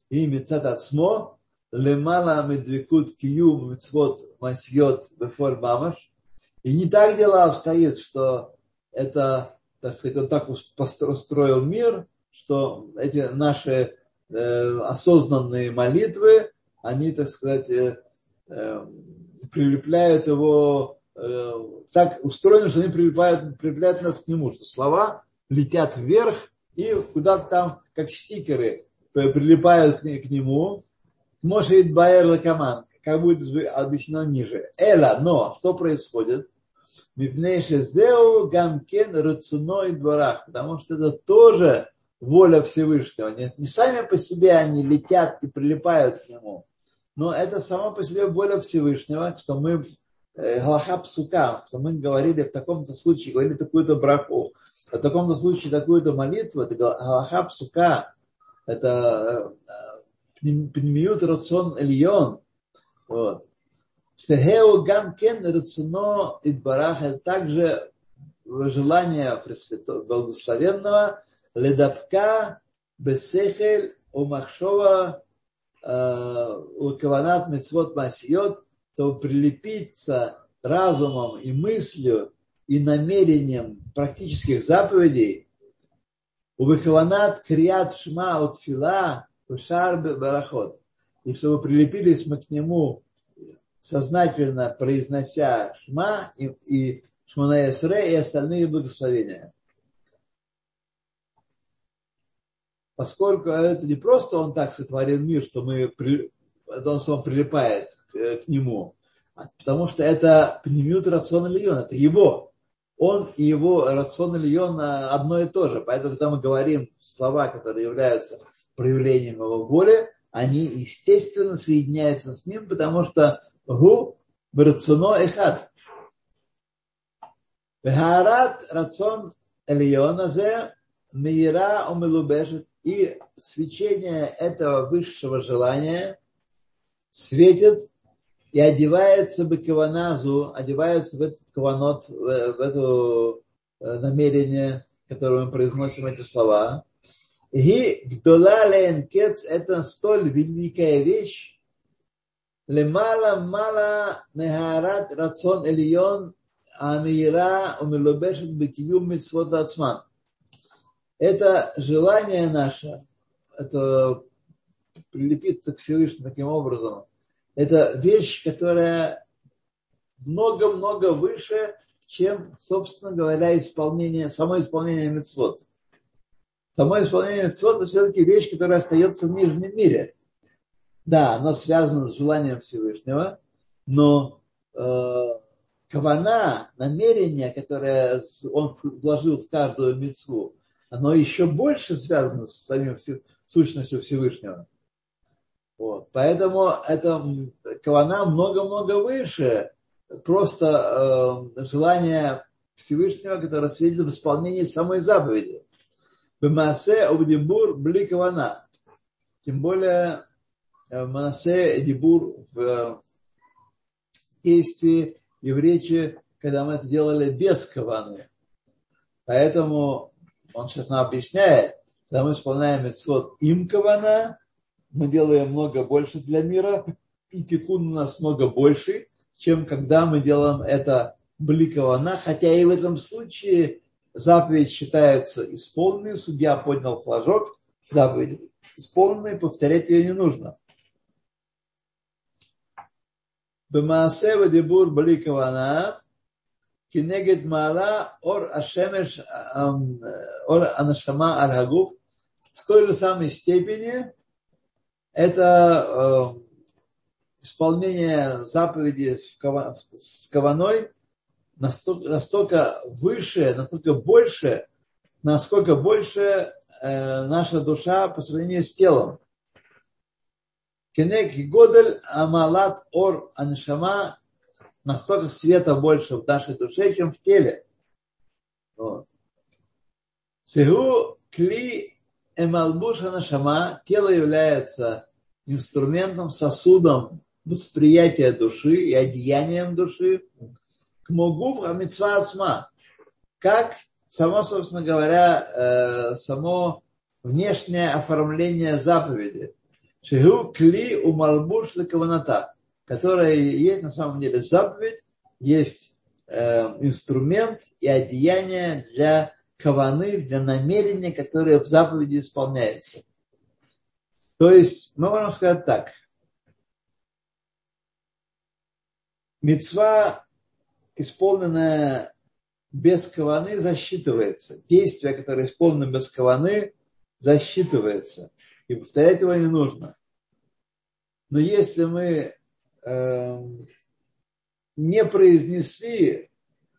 היא מצד עצמו למעלה מדבקות קיום מצוות מעשיות בפועל ממש. И не так дело обстоит, что это, так сказать, он так устроил мир, что эти наши э, осознанные молитвы, они, так сказать, э, э, прилепляют его Э, так устроены, что они прилипают, прилепляют нас к нему, что слова летят вверх и куда-то там, как стикеры, прилипают к, к нему. Может Байер Лакаман, как будет объяснено ниже. Эла, но что происходит? Зеу гамкен рацуной дворах, потому что это тоже воля Всевышнего. Не, не сами по себе они летят и прилипают к нему, но это само по себе воля Всевышнего, что мы Э, Галаха псука, что мы говорили в таком-то случае, говорили такую-то браху, в таком-то случае такую-то молитву, это Галаха псука, это э, пнемиют рацион эльон. Вот. Что Хео Гамкен Рацуно и также желание Пресвятого Благословенного Ледапка Бесехель Умахшова у Каванат Мецвод Масиот, то прилепиться разумом и мыслью и намерением практических заповедей у Бехаванат Крият Шма от Фила Барахот. И чтобы прилепились мы к нему сознательно произнося Шма и, и Шманаесре и остальные благословения. Поскольку это не просто он так сотворил мир, что мы, он, он прилипает к, к нему, а потому что это пнемют рацион Ильон, это его. Он и его рацион Ильон одно и то же. Поэтому, когда мы говорим слова, которые являются проявлением его воли, они, естественно, соединяются с ним, потому что гу рационо эхад. Вехарат рацион Ильона зе мира умелубешет и свечение этого высшего желания светит и одевается бы каваназу, одевается в этот каванот, в это э, намерение, которое мы произносим эти слова. И гдола ленкец – это столь великая вещь, лемала мала нехарат рацион элион амира умилобешет бекиюм митцвот ацман – это желание наше, это прилепиться к Всевышнему таким образом, это вещь, которая много-много выше, чем, собственно говоря, исполнение, само исполнение мецвод. Само исполнение мецвод – это все-таки вещь, которая остается в нижнем мире. Да, оно связано с желанием Всевышнего, но э, кавана, намерение, которое он вложил в каждую мецву, оно еще больше связано с самим сущностью Всевышнего. Вот. Поэтому это кавана много-много выше просто э, желание Всевышнего, которое светит в исполнении самой заповеди. Бемасе обдибур бли кавана. Тем более Манасе Дибур в э, действии и в речи, когда мы это делали без каваны. Поэтому он сейчас нам объясняет, когда мы исполняем митцвот им кавана, мы делаем много больше для мира, и тикун у нас много больше, чем когда мы делаем это бликована, хотя и в этом случае заповедь считается исполненной, судья поднял флажок, заповедь исполненной, повторять ее не нужно. Бемаасе вадибур бликована, кенегет мала ор ашемеш ор анашама аль в той же самой степени это исполнение заповеди с каваной настолько, настолько выше, настолько больше, насколько больше наша душа по сравнению с телом. Кенек годель амалат ор аншама настолько света больше в нашей душе, чем в теле. Вот. Кли эмалбуша нашама, тело является инструментом, сосудом восприятия души и одеянием души к могу митцва асма, как само, собственно говоря, э, само внешнее оформление заповеди. Шигу кли у малбуш каваната которая есть на самом деле заповедь, есть э, инструмент и одеяние для каваны, для намерения, которое в заповеди исполняется. То есть, мы можем сказать так. Мецва, исполненная без каваны, засчитывается. Действие, которое исполнено без каваны, засчитывается. И повторять его не нужно. Но если мы Эм, не произнесли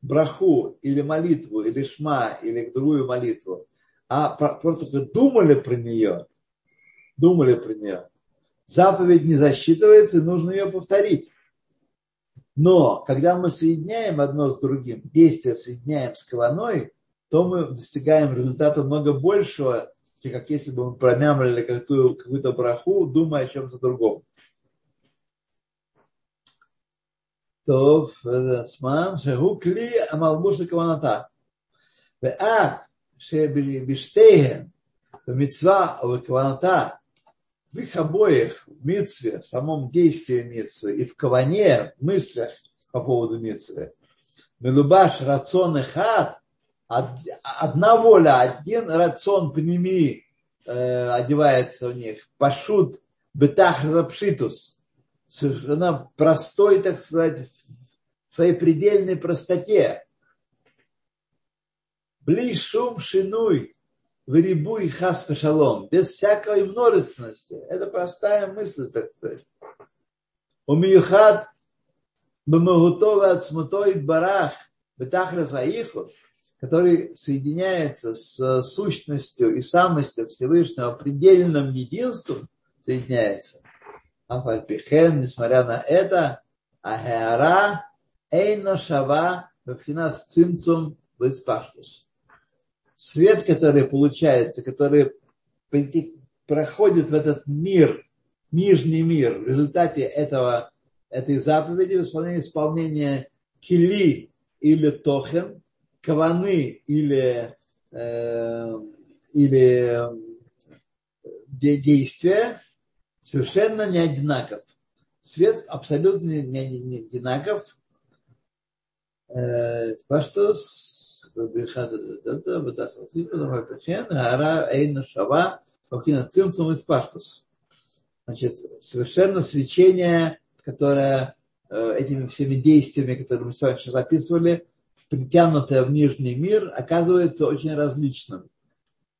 браху или молитву, или шма, или другую молитву, а просто думали про нее, думали про нее, заповедь не засчитывается, нужно ее повторить. Но когда мы соединяем одно с другим, действие соединяем с каваной, то мы достигаем результата много большего, чем как если бы мы промямлили какую-то, какую-то браху, думая о чем-то другом. טוב, עצמם, שהוא כלי המלבוש לכוונתה. ואף שבשתיהן, במצווה ובכוונתה, в их обоих, в митцве, в самом действии митцвы и в каване, в мыслях по поводу митцвы, Мелубаш рацион хат, одна воля, один рацион пними э, одевается у них, пашут бетах рапшитус, совершенно простой, так сказать, в своей предельной простоте. Бли шум шинуй, вырибуй хас шалом, без всякой множественности. Это простая мысль, так сказать. У Миюхат Бамагутова от Смутой Барах Бетахрас Аиху, который соединяется с сущностью и самостью Всевышнего предельным единством, соединяется. Афальпихен, несмотря на это, Ахеара Эйна Шава Бабхинас Цимцум Вицпаштус. Свет, который получается, который проходит в этот мир, нижний мир, в результате этого этой заповеди в исполнении исполнения кили или тохен, каваны или, э, или э, действия совершенно не одинаков. Свет абсолютно не, не, не одинаков. Паштус, Значит, совершенно свечение которая э, этими всеми действиями, которые мы с вами сейчас описывали, притянутая в нижний мир, оказывается очень различным.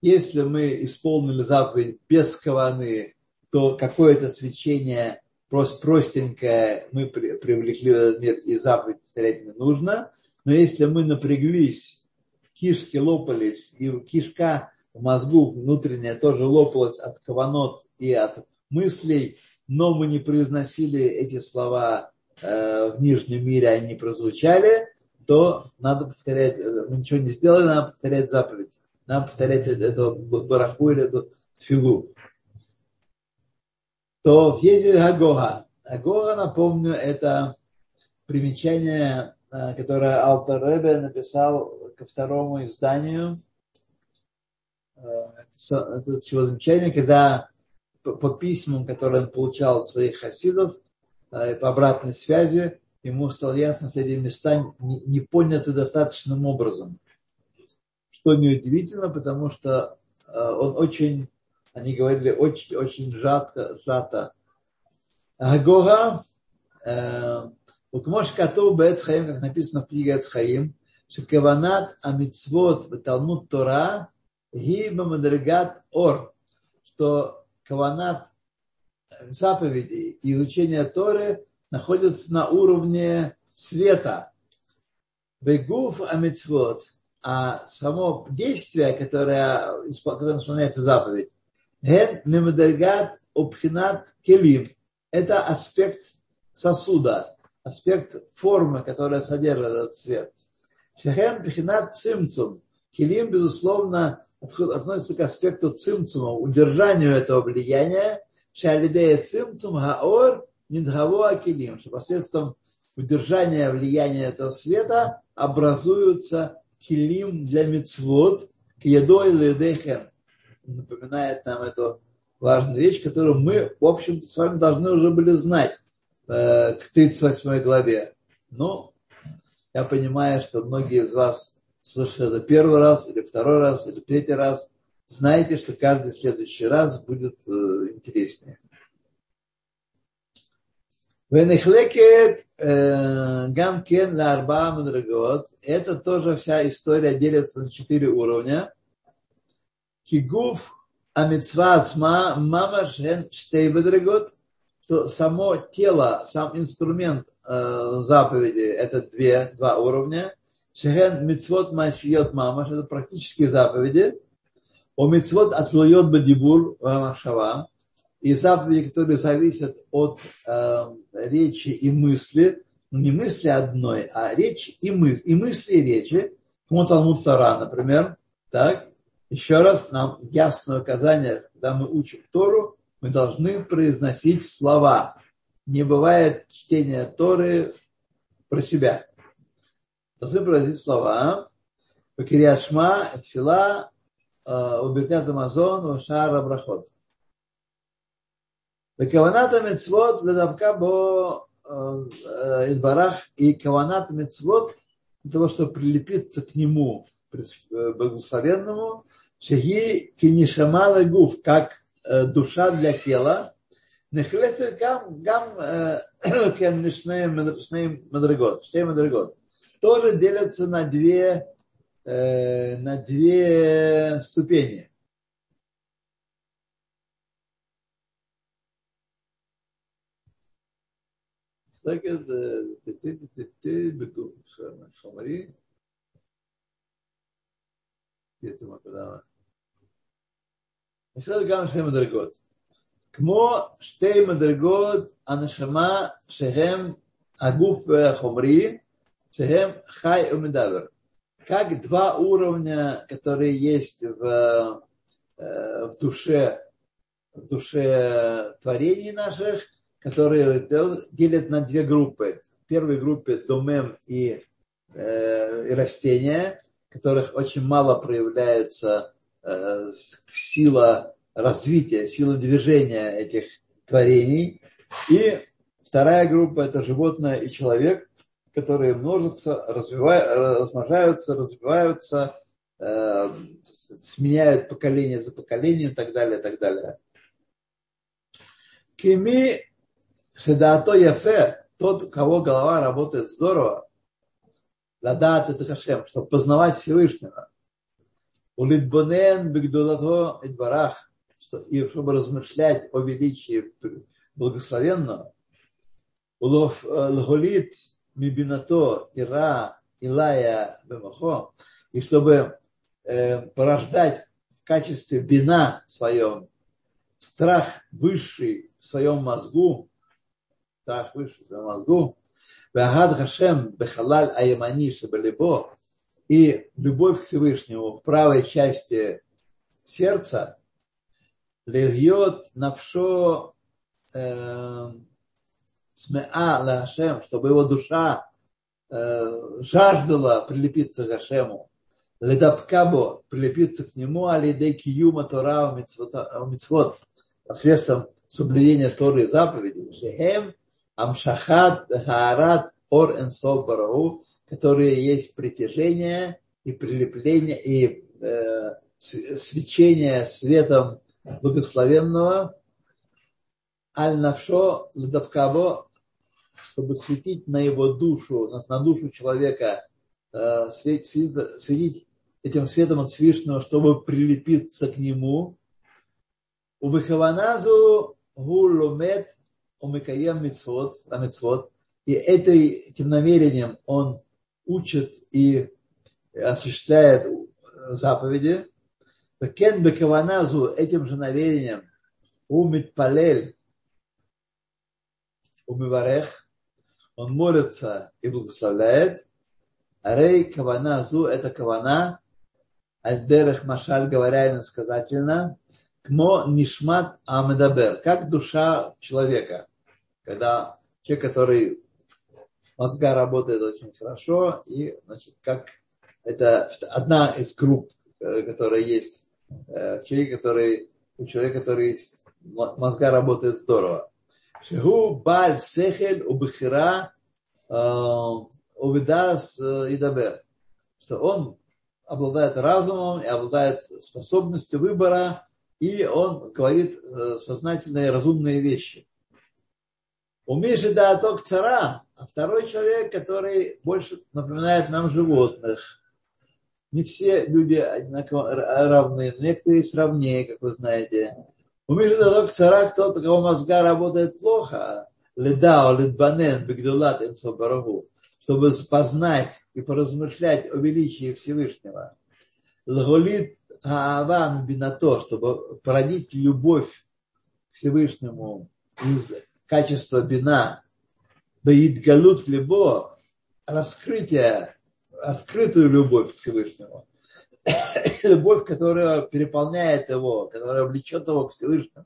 Если мы исполнили заповедь без каваны, то какое-то свечение просто простенькое мы привлекли в этот мир, и заповедь повторять не нужно. Но если мы напряглись, кишки лопались, и кишка в мозгу внутренняя тоже лопалась от каванот и от мыслей, но мы не произносили эти слова э, в нижнем мире, они прозвучали, то надо повторять, э, мы ничего не сделали, надо повторять заповедь. Надо повторять эту бараху или эту филу. То есть Агога. Агога, напомню, это примечание, э, которое Алтар Ребе написал ко второму изданию. Это чего замечание, когда по письмам, которые он получал от своих хасидов, э, по обратной связи, ему стало ясно, что эти места не поняты достаточным образом. Что неудивительно, потому что э, он очень, они говорили, очень, очень сжато. сжато. Агога, э, Укмош Кату Бецхаим, как написано в книге Эцхаим, Шекаванат Амитсвот Талмуд Тора Ги Бамадригат Ор, что каванат заповедей и изучение Торы находятся на уровне света. Бегуф амитцвот, а само действие, которое, которым исполняется заповедь, ген мемадергат обхинат келим. Это аспект сосуда, аспект формы, которая содержит этот цвет. Шехен бхинат цимцум. Келим, безусловно, относится к аспекту цимцума, удержанию этого влияния, шалидея цимцум хаор нидгаво акилим, что посредством удержания влияния этого света образуются килим для мицвод, киедой ледехен. Напоминает нам эту важную вещь, которую мы, в общем-то, с вами должны уже были знать э, к 38 главе. Но я понимаю, что многие из вас слышите это первый раз, или второй раз, или третий раз, знайте, что каждый следующий раз будет э, интереснее. Венехлекет э, гамкен ларба мудрагот. Это тоже вся история делится на четыре уровня. Кигуф амитсва ацма мамаш штей мудрагот. Что само тело, сам инструмент э, заповеди, это две, два уровня. Шехен мицвод масиот мамаш, это практические заповеди. О мицвод атлуйот бадибур махшава. И заповеди, которые зависят от э, речи и мысли, ну не мысли одной, а речь и, мы, и мысли и речи. Como Талмуд Тора, например. Так, еще раз, нам ясное указание, когда мы учим Тору, мы должны произносить слова. Не бывает чтения Торы про себя. Должны произнести слова Бакирияшма, Этфила, Убиркат Амазон, Шара Брахот. Каваната мецвод ледавка бо э, идбарах и каваната мецвод для того, чтобы прилепиться к нему благословенному, шаги кинишамала гуф, как э, душа для тела, нехлефер гам, гам э, кен мишней мадрагот, шней мадрагот. Тоже делятся на две, на две ступени – שקט, טטטטטט בגוף חומרי. יש לנו גם שתי מדרגות. כמו שתי מדרגות הנשמה שהם הגוף החומרי, שהם חי ומדבר. Как два уровня, которые есть в, в душе, в душе творений наших, которые делят на две группы. В первой группе домем и, э, и растения, которых очень мало проявляется э, сила развития, силы движения этих творений. И вторая группа – это животное и человек, которые множатся, развивают, размножаются, развиваются, э, сменяют поколение за поколением и так далее, и так далее. Кими Шедато Яфе, тот, у кого голова работает здорово, ладат это Хашем, чтобы познавать Всевышнего. Улитбонен бигдулато идбарах, и чтобы размышлять о величии благословенного, лголит мибинато ира илая бемахо, и чтобы э, порождать в качестве бина в своем страх высший в своем мозгу, страх высший в мозгу, Вахад Хашем Бехалаль Аямани Шабалибо и любовь к Всевышнему в правой части сердца, льет навшо смеа Лашем, чтобы его душа э, жаждала прилепиться к Хашему, ледапкабо, прилепиться к нему, алидей киюма Тора мицвот, посредством соблюдения Торы и заповедей, шехем амшахат хаарат ор энсов барау, которые есть притяжение и прилепление и э, свечение светом благословенного аль-навшо ледавкаво, чтобы светить на его душу, на душу человека, э, светить, светить этим светом от Всевышнего, чтобы прилепиться к нему. У Бехаваназу гулумет умекаем мицвод, а мицвод, и этим намерением он учит и осуществляет заповеди. Кен бекаваназу этим же намерением умит палель умиварех, он молится и благословляет. Арей каваназу это кавана, альдерех машаль говоря иносказательно, кмо нишмат амедабер, как душа человека. Когда человек, который мозга работает очень хорошо, и значит, как это одна из групп, э, которая есть Э, человек, который, у человека, который мозга работает здорово. Шигу баль сехель убихира э, увидас э, и дабер. Что он обладает разумом и обладает способностью выбора, и он говорит сознательные разумные вещи. У Миши да цара, а второй человек, который больше напоминает нам животных – не все люди одинаково равны, некоторые сравнее, как вы знаете. У Мишна Цара, кто-то, кого мозга работает плохо, ледао, ледбанен, бигдулат, барагу, чтобы познать и поразмышлять о величии Всевышнего. Лголит Ааван бинато, чтобы породить любовь к Всевышнему из качества бина, галут либо раскрытие открытую любовь к Всевышнему. любовь, которая переполняет его, которая влечет его к Всевышнему.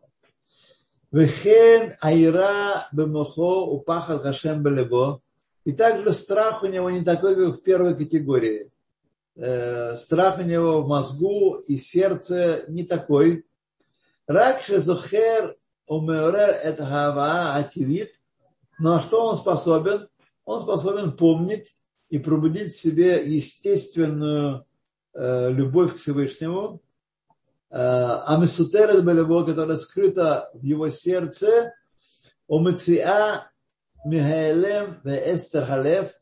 Вехен айра бемохо упахал хашем белебо. И также страх у него не такой, как в первой категории. Э, страх у него в мозгу и сердце не такой. Ракше зухер умеорер это гава ативит. Но что он способен? Он способен помнить и пробудить в себе естественную э, любовь к Всевышнему, э, Амисутерет любовь, которая скрыта в его сердце, Омециа Михаэлем Эстер Халев,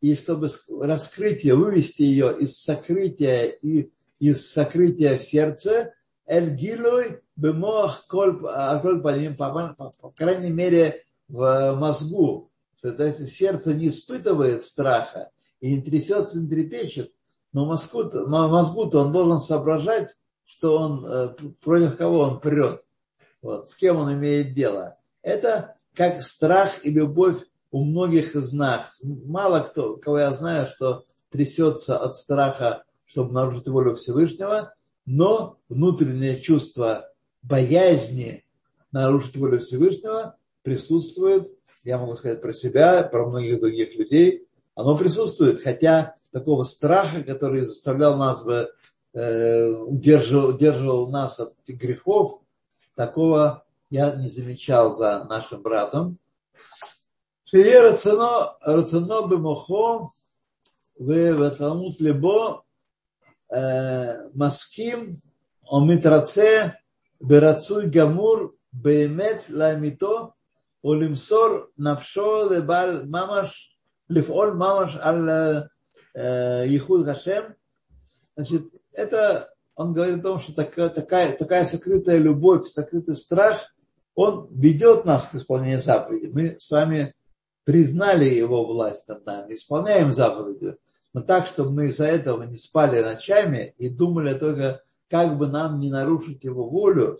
и чтобы раскрыть ее, вывести ее из сокрытия и из сокрытия в сердце, Эль Гилуй Бемох Коль Паним, по крайней мере, в мозгу, что сердце не испытывает страха и не трясется, не трепещет, но мозгу-то, мозгу-то он должен соображать, что он, э, против кого он прет, вот, с кем он имеет дело. Это как страх и любовь у многих из нас. Мало кто, кого я знаю, что трясется от страха, чтобы нарушить волю Всевышнего, но внутреннее чувство боязни нарушить волю Всевышнего присутствует, я могу сказать про себя, про многих других людей, оно присутствует, хотя такого страха, который заставлял нас бы, э, удерживал, удерживал нас от грехов, такого я не замечал за нашим братом. Шие рацино, рацино бемохо, ותלמוד ליבו מסכים או מתרצה ברצוי גמור באמת לאמיתו ולמסור נפשו לבעל ממש, לפעול ממש על ייחוד השם. Значит, это он говорит о том, что такая, такая, такая сокрытая любовь, сокрытый страх, он ведет нас к исполнению заповедей. Мы с вами признали его власть над нами, исполняем заповеди, но так, чтобы мы из-за этого не спали ночами и думали только, как бы нам не нарушить его волю,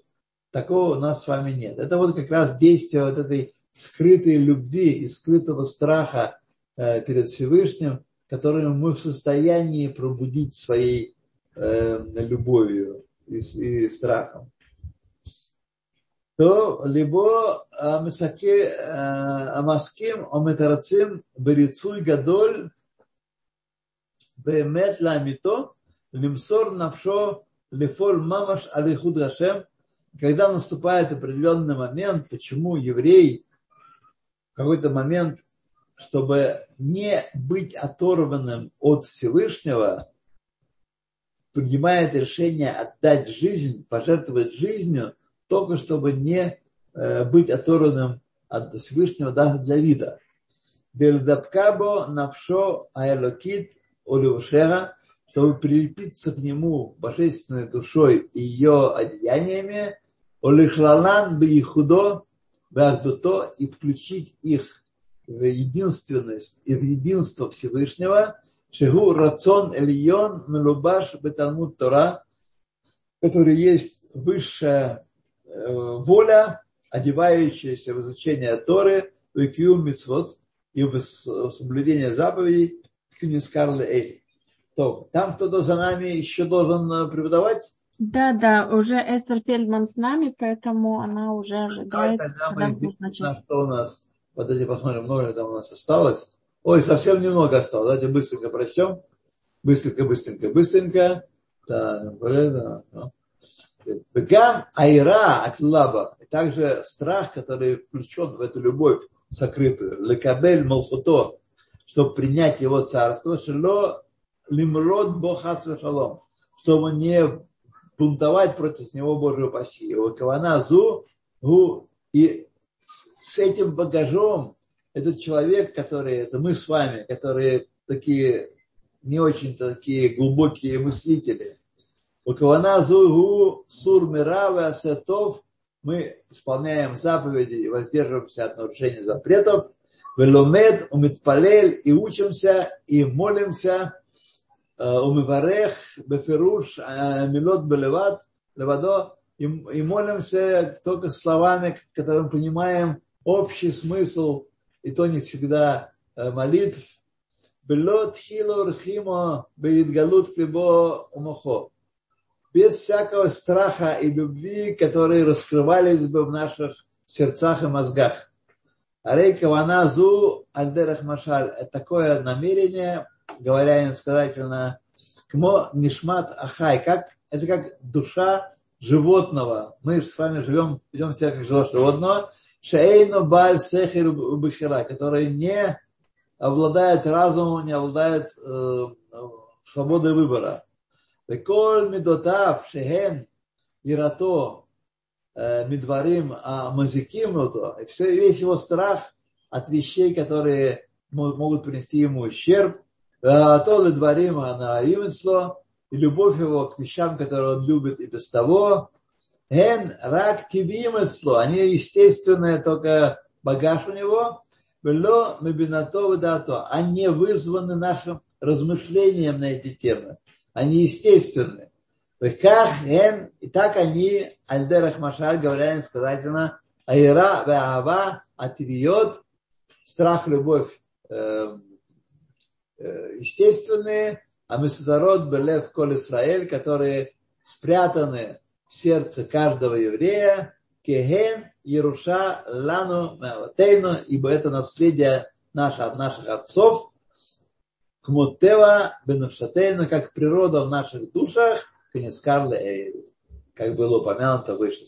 такого у нас с вами нет. Это вот как раз действие вот этой скрытой любви и скрытого страха э, перед Всевышним, который мы в состоянии пробудить своей э, любовью и страхом То либо המסכים או מתרצים בריצוי גדול באמת לאמיתו, למסור נפשו לפעול ממש על ייחוד השם, когда наступает определенный момент, почему еврей в какой-то момент, чтобы не быть оторванным от Всевышнего, принимает решение отдать жизнь, пожертвовать жизнью, только чтобы не э, быть оторванным от Всевышнего даже для вида. Бельдаткабо навшо аэлокит олюшера, чтобы прилепиться к нему божественной душой и ее одеяниями, олихлалан бихудо багдуто и включить их в единственность и в единство Всевышнего, Шигу рацион эльон мелубаш беталмуд Тора, который есть высшая воля, одевающаяся в изучение Торы, в Мицвод и в соблюдение заповедей, Книс Карл Эль. То, там кто-то за нами еще должен э, преподавать? Да, да, уже Эстер Фельдман с нами, поэтому она уже ожидает. Давай тогда мы видим, что у нас. Подожди, посмотрим, много ли там у нас осталось. Ой, совсем немного осталось. Давайте быстренько прочтем. Быстренько, быстренько, быстренько. Гам айра аклаба. Также страх, который включен в эту любовь сокрытую. Лекабель малфуто. Чтобы принять его царство. Шело лимрод бохас шалом. Чтобы не бунтовать против него Божьего паси. Кавана зу и с этим багажом этот человек, который, это мы с вами, которые такие не очень такие глубокие мыслители. У Кавана Зугу Сур Мирава Асетов мы исполняем заповеди и воздерживаемся от нарушения запретов. Веломед, умитпалель и учимся, и молимся. Умиварех, бефируш, милот белеват, левадо, и молимся только словами, которым понимаем общий смысл и то не всегда э, молитв. Белот хило рхимо беидгалут либо умохо. Без всякого страха и любви, которые раскрывались бы в наших сердцах и мозгах. Арей кавана зу Альдерах Машаль, такое намерение, говоря инсказательно, кмо нишмат ахай, как, это как душа животного. Мы с вами живем, ведем себя как животного, шейно баль сехер бахира, который не обладает разумом, не обладает э, свободой выбора. Ирато э, медварим а мазиким и все весь его страх от вещей, которые могут принести ему ущерб, а то дворим на именно и любовь его к вещам, которые он любит и без того, эн рак тивимецло, они естественные, только багаж у него, вело мебинато дато, они вызваны нашим размышлением на эти темы, они естественны. И так они, Альдерах Машаль, говоря сказательно, Айра Веава Атириот, страх, любовь э, э, естественные, а Месударот Белев Кол Исраэль, которые спрятаны в сердце каждого еврея, Кеген Еруша Лану Маватейну, ибо это наследие наше от наших отцов, Кмутева Бенавшатейну, как природа в наших душах, Канискарле как было упомянуто выше.